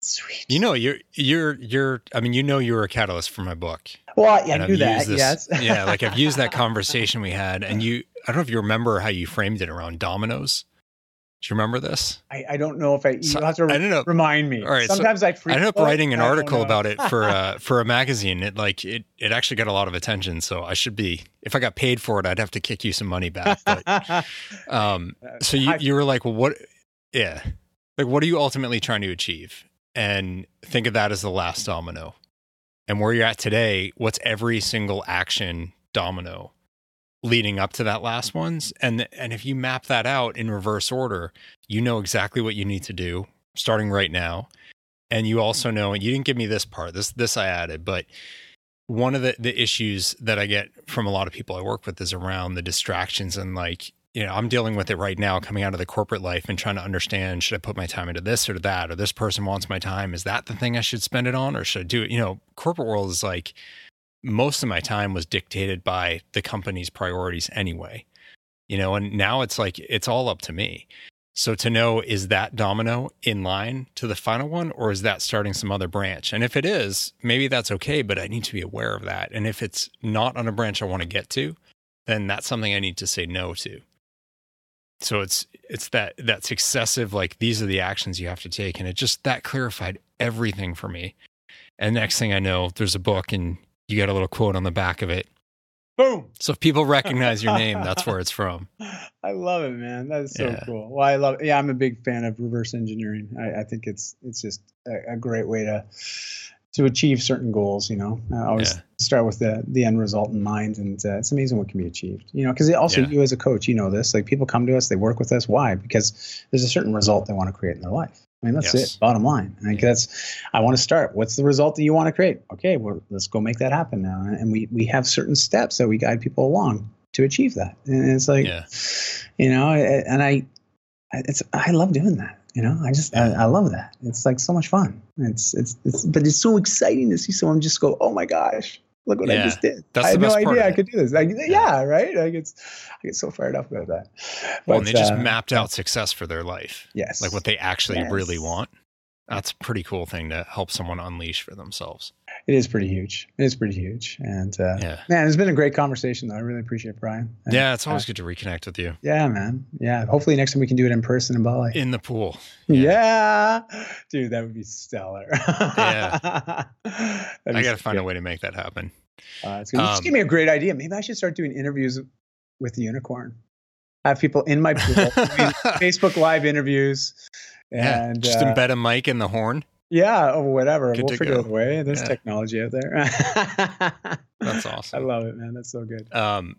[SPEAKER 1] Sweet.
[SPEAKER 4] You know, you're you're you're I mean, you know you were a catalyst for my book.
[SPEAKER 1] well, I, I knew that.
[SPEAKER 4] this-
[SPEAKER 1] yes.
[SPEAKER 4] yeah, like I've used that *laughs* conversation we had and you I don't know if you remember how you framed it around dominoes. Do you remember this?
[SPEAKER 1] I, I don't know if I. You
[SPEAKER 4] So,
[SPEAKER 1] have to
[SPEAKER 4] I ended up
[SPEAKER 1] remind me.
[SPEAKER 4] All right,
[SPEAKER 1] Sometimes I.
[SPEAKER 4] I
[SPEAKER 1] Freak
[SPEAKER 4] ended up writing an article about it for uh, *laughs* for a magazine. It like it it actually got a lot of attention. So I should be if I got paid for it, I'd have to kick you some money back. But *laughs* um, so you you were like, well, what? Yeah, like what are you ultimately trying to achieve? And think of that as the last domino. And where you're at today, what's every single action domino leading up to that last one's? And and if you map that out in reverse order, you know exactly what you need to do starting right now. And you also mm-hmm. know, and you didn't give me this part. This this I added, but one of the the issues that I get from a lot of people I work with is around the distractions and like you know I'm dealing with it right now coming out of the corporate life and trying to understand should I put my time into this or that or this person wants my time is that the thing I should spend it on or should I do it you know corporate world is like most of my time was dictated by the company's priorities anyway you know and now it's like it's all up to me so to know is that domino in line to the final one or is that starting some other branch? And if it is, maybe that's okay, but I need to be aware of that. And if it's not on a branch I want to get to, then that's something I need to say no to. So it's it's that that successive like these are the actions you have to take and it just that clarified everything for me. And next thing I know, there's a book and you got a little quote on the back of it.
[SPEAKER 1] Boom.
[SPEAKER 4] So if people recognize your name, that's where it's from. *laughs*
[SPEAKER 1] I love it, man. That is so
[SPEAKER 4] Yeah.
[SPEAKER 1] cool. Well, I love. Yeah, I'm a big fan of reverse engineering. I, I think it's it's just a, a great way to to achieve certain goals. You know, I always
[SPEAKER 4] Yeah.
[SPEAKER 1] start with the the end result in mind, and uh, it's amazing what can be achieved. You know, because also
[SPEAKER 4] Yeah.
[SPEAKER 1] you as a coach, you know this. Like people come to us, they work with us. Why? Because there's a certain result they want to create in their life. I mean, that's
[SPEAKER 4] Yes.
[SPEAKER 1] it. Bottom line. I think that's. I want to start. What's the result that you want to create? Okay, well, let's go make that happen now. And we we have certain steps that we guide people along to achieve that. And it's like,
[SPEAKER 4] Yeah.
[SPEAKER 1] you know, and I, I- it's I love doing that. You know, I just I, I love that. It's like so much fun. It's it's it's but it's so exciting to see someone just go, oh my gosh, look what I just did. I had no idea I could do this. Like, yeah. right. Like it's I get so fired up about that.
[SPEAKER 4] Well, and they just
[SPEAKER 1] uh,
[SPEAKER 4] mapped out success for their life.
[SPEAKER 1] yes,
[SPEAKER 4] like what they actually really want. That's a pretty cool thing to help someone unleash for themselves.
[SPEAKER 1] It is pretty huge. It is pretty huge. And uh,
[SPEAKER 4] Yeah.
[SPEAKER 1] man, it's been a great conversation though. I really appreciate it, Brian. And,
[SPEAKER 4] Yeah, it's always
[SPEAKER 1] uh,
[SPEAKER 4] good to reconnect with you
[SPEAKER 1] yeah, man. Yeah. Hopefully next time we can do it in person in Bali.
[SPEAKER 4] in the pool.
[SPEAKER 1] Yeah. *laughs* Dude, that would be stellar. *laughs*
[SPEAKER 4] Yeah.
[SPEAKER 1] That'd
[SPEAKER 4] I got to find a way to make that happen.
[SPEAKER 1] Uh, it's good. You just
[SPEAKER 4] Um,
[SPEAKER 1] gave me a great idea. Maybe I should start doing interviews with the unicorn. Have people in my pool, *laughs* Facebook Live interviews.
[SPEAKER 4] yeah,
[SPEAKER 1] And
[SPEAKER 4] just
[SPEAKER 1] uh,
[SPEAKER 4] embed a mic in the horn.
[SPEAKER 1] Yeah, or whatever.
[SPEAKER 4] Good
[SPEAKER 1] we'll figure
[SPEAKER 4] go.
[SPEAKER 1] out a way. There's
[SPEAKER 4] Yeah.
[SPEAKER 1] technology out there. *laughs*
[SPEAKER 4] That's awesome.
[SPEAKER 1] I love it, man. That's so good.
[SPEAKER 4] Um,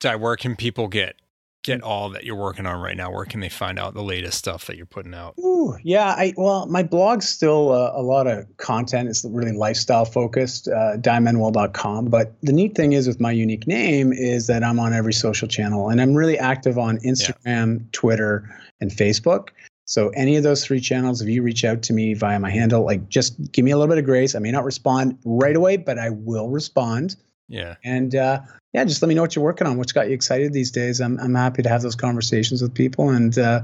[SPEAKER 4] Di, where can people get get all that you're working on right now? Where can they find out the latest stuff that you're putting out?
[SPEAKER 1] Ooh, yeah. I well, my blog's still uh, a lot of content. It's really lifestyle focused. Uh, DiManuel.com. But the neat thing is with my unique name is that I'm on every social channel, and I'm really active on Instagram, Twitter, and Facebook. So any of those three channels, if you reach out to me via my handle, like just give me a little bit of grace. I may not respond right away, but I will respond.
[SPEAKER 4] Yeah,
[SPEAKER 1] And uh, yeah, just let me know what you're working on. What's got you excited these days? I'm I'm happy to have those conversations with people. And uh,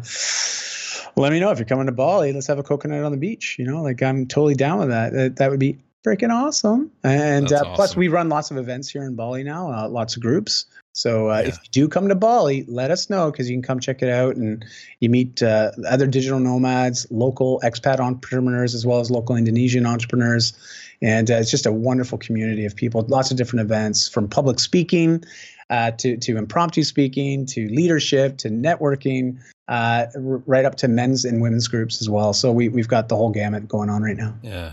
[SPEAKER 1] let me know if you're coming to Bali. Let's have a coconut on the beach. You know, like I'm totally down with that. That, that would be freaking awesome. And uh, plus, we run lots of events here in Bali now. Uh, lots of groups. So uh,
[SPEAKER 4] Yeah.
[SPEAKER 1] if you do come to Bali, let us know because you can come check it out and you meet uh, other digital nomads, local expat entrepreneurs, as well as local Indonesian entrepreneurs. And uh, it's just a wonderful community of people, lots of different events from public speaking uh, to, to impromptu speaking to leadership to networking, uh, r- right up to men's and women's groups as well. So we, we've got the whole gamut going on right now.
[SPEAKER 4] yeah.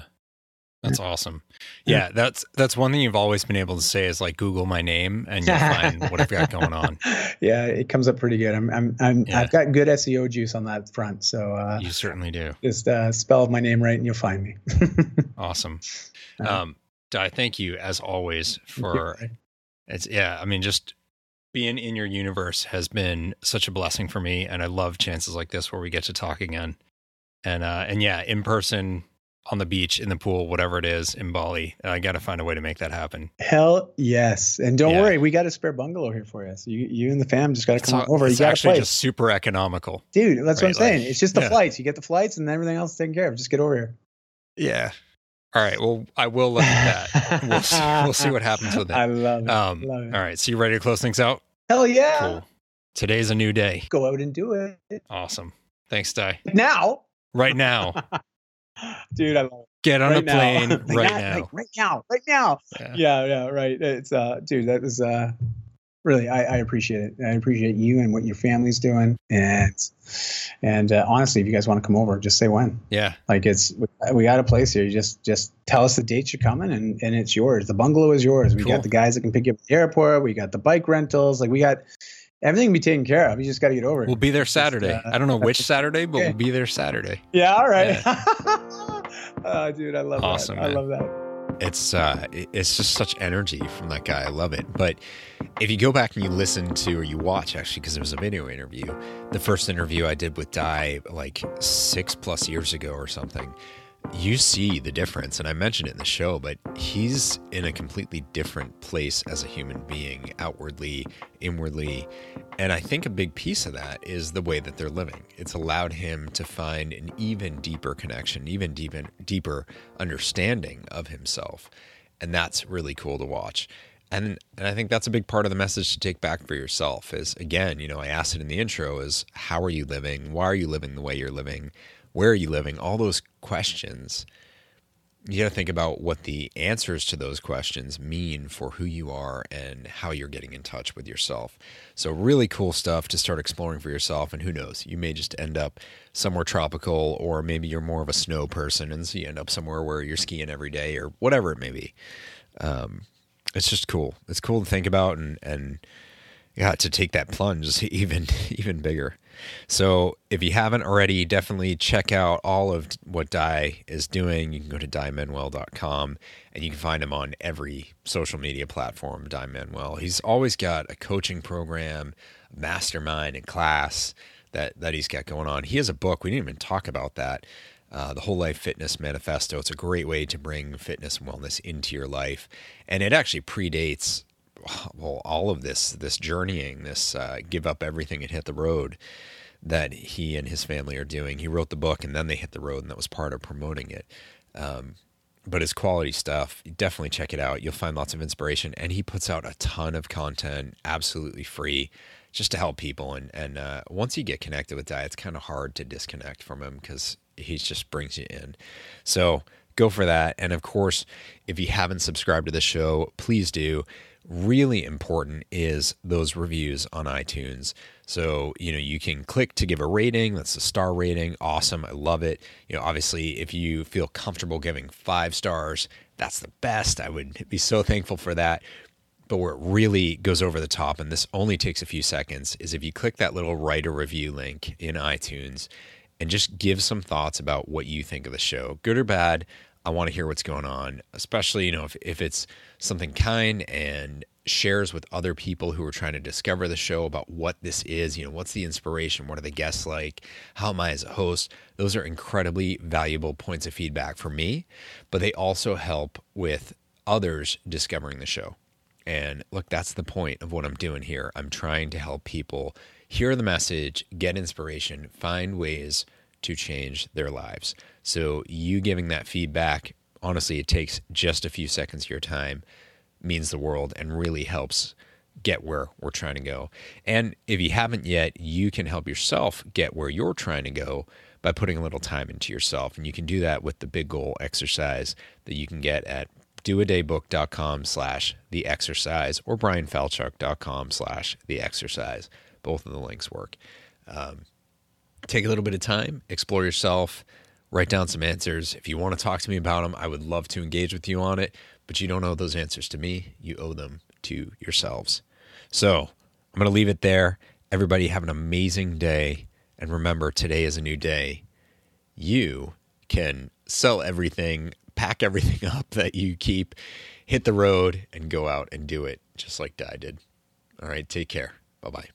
[SPEAKER 4] That's awesome. Yeah, that's that's one thing you've always been able to say is like Google my name and you'll find what I've got going on. *laughs*
[SPEAKER 1] Yeah, it comes up pretty good. I'm, I'm, I'm
[SPEAKER 4] Yeah.
[SPEAKER 1] I've got good SEO juice on that front. So uh,
[SPEAKER 4] You certainly do.
[SPEAKER 1] just uh, spell my name right and you'll find me. *laughs*
[SPEAKER 4] Awesome.
[SPEAKER 1] Uh,
[SPEAKER 4] Um, Di, thank you as always for it's yeah. I mean, just being in your universe has been such a blessing for me, and I love chances like this where we get to talk again. And uh, and yeah, in person, on the beach, in the pool, whatever it is, in Bali, I got to find a way to make that happen.
[SPEAKER 1] Hell yes. And don't
[SPEAKER 4] Yeah.
[SPEAKER 1] worry, we got a spare bungalow here for you. So you, you and the fam just got to come
[SPEAKER 4] all-
[SPEAKER 1] over. You
[SPEAKER 4] it's
[SPEAKER 1] got a
[SPEAKER 4] actually
[SPEAKER 1] place.
[SPEAKER 4] just super economical.
[SPEAKER 1] Dude, that's what I'm saying.
[SPEAKER 4] like,
[SPEAKER 1] it's just the
[SPEAKER 4] yeah.
[SPEAKER 1] flights. You get the flights and everything else taken care of. Just get over here.
[SPEAKER 4] Yeah. All right. Well, I will look at that. we'll see. We'll see what happens with *laughs*
[SPEAKER 1] that.
[SPEAKER 4] I
[SPEAKER 1] love it.
[SPEAKER 4] Um,
[SPEAKER 1] love it.
[SPEAKER 4] all right. So you ready to close things out?
[SPEAKER 1] Hell yeah.
[SPEAKER 4] Cool. Today's a new day.
[SPEAKER 1] Go out and do it.
[SPEAKER 4] Awesome. Thanks, Di.
[SPEAKER 1] Now.
[SPEAKER 4] Right now, *laughs*
[SPEAKER 1] Dude, I love it.
[SPEAKER 4] get on
[SPEAKER 1] right
[SPEAKER 4] a plane *laughs*
[SPEAKER 1] now.
[SPEAKER 4] Right now.
[SPEAKER 1] like right now. Right now.
[SPEAKER 4] Yeah.
[SPEAKER 1] Yeah, yeah, right. It's uh dude, that is uh really I, I appreciate it. I appreciate you and what your family's doing. And and uh, honestly, if you guys want to come over, just say when.
[SPEAKER 4] Yeah.
[SPEAKER 1] Like it's we, we got a place here. You just just tell us the dates you're coming and and it's yours. The bungalow is yours. We
[SPEAKER 4] Cool.
[SPEAKER 1] got the guys that can pick you up at the airport. We got the bike rentals. Like we got everything can be taken care of. You just got to get over it.
[SPEAKER 4] We'll be there
[SPEAKER 1] Just,
[SPEAKER 4] Saturday.
[SPEAKER 1] uh,
[SPEAKER 4] I don't know which *laughs* Saturday, but
[SPEAKER 1] okay.
[SPEAKER 4] we'll be there Saturday.
[SPEAKER 1] Yeah, all right. *laughs* oh, dude, I love
[SPEAKER 4] Awesome,
[SPEAKER 1] that. I love that.
[SPEAKER 2] it's uh it's just such energy from that guy i love it but if you go back and you listen to or you watch actually because it was a video interview the first interview i did with Dai like six plus years ago or something you see the difference and i mentioned it in the show but he's in a completely different place as a human being outwardly inwardly and i think a big piece of that is the way that they're living it's allowed him to find an even deeper connection even deeper deeper understanding of himself and that's really cool to watch and and I think that's a big part of the message to take back for yourself is again, you know, I asked it in the intro is how are you living? Why are you living the way you're living? Where are you living? All those questions. You got to think about what the answers to those questions mean for who you are and how you're getting in touch with yourself. So, really cool stuff to start exploring for yourself. And who knows, you may just end up somewhere tropical, or maybe you're more of a snow person, and so you end up somewhere where you're skiing every day, or whatever it may be. Um, it's just cool. It's cool to think about and and yeah, to take that plunge *laughs* even even bigger. So if you haven't already, definitely check out all of what Dai is doing. You can go to daimanuel.com and you can find him on every social media platform, Dai Manuel. He's always got a coaching program, mastermind, and class that that he's got going on. He has a book. We didn't even talk about that. Uh, the Whole Life Fitness Manifesto. It's a great way to bring fitness and wellness into your life, and it actually predates *sighs* well all of this this journeying, this uh, give up everything and hit the road that he and his family are doing. He wrote the book, and then they hit the road, and that was part of promoting it. Um, but his quality stuff, definitely check it out. You'll find lots of inspiration, and he puts out a ton of content absolutely free just to help people. And and uh, once you get connected with Dai, it's kind of hard to disconnect from him because he just brings you in. So go for that. And of course, if you haven't subscribed to the show, please do. Really important is those reviews on iTunes. So, you know, you can click to give a rating. That's a star rating. Awesome. I love it. You know, obviously, if you feel comfortable giving five stars, that's the best. I would be so thankful for that. But where it really goes over the top, and this only takes a few seconds, is if you click that little write a review link in iTunes and just give some thoughts about what you think of the show, good or bad. I want to hear what's going on, especially, you know, if, if it's something kind and shares with other people who are trying to discover the show about what this is, you know, what's the inspiration, what are the guests like, how am I as a host? Those are incredibly valuable points of feedback for me, but they also help with others discovering the show. And look, that's the point of what I'm doing here. I'm trying to help people hear the message, get inspiration, find ways to change their lives. So, you giving that feedback, honestly, it takes just a few seconds of your time, means the world, and really helps get where we're trying to go. And if you haven't yet, you can help yourself get where you're trying to go by putting a little time into yourself. And you can do that with the big goal exercise that you can get at doadaybook.com slash the exercise or bryanfalchuk.com slash the exercise. Both of the links work. Um, take a little bit of time, explore yourself, write down some answers. If you want to talk to me about them, I would love to engage with you on it, but you don't owe those answers to me. You owe them to yourselves. So I'm going to leave it there. Everybody have an amazing day. And remember, today is a new day. You can sell everything, pack everything *laughs* up that you keep, hit the road, and go out and do it just like Dai did. All right, take care. Bye bye.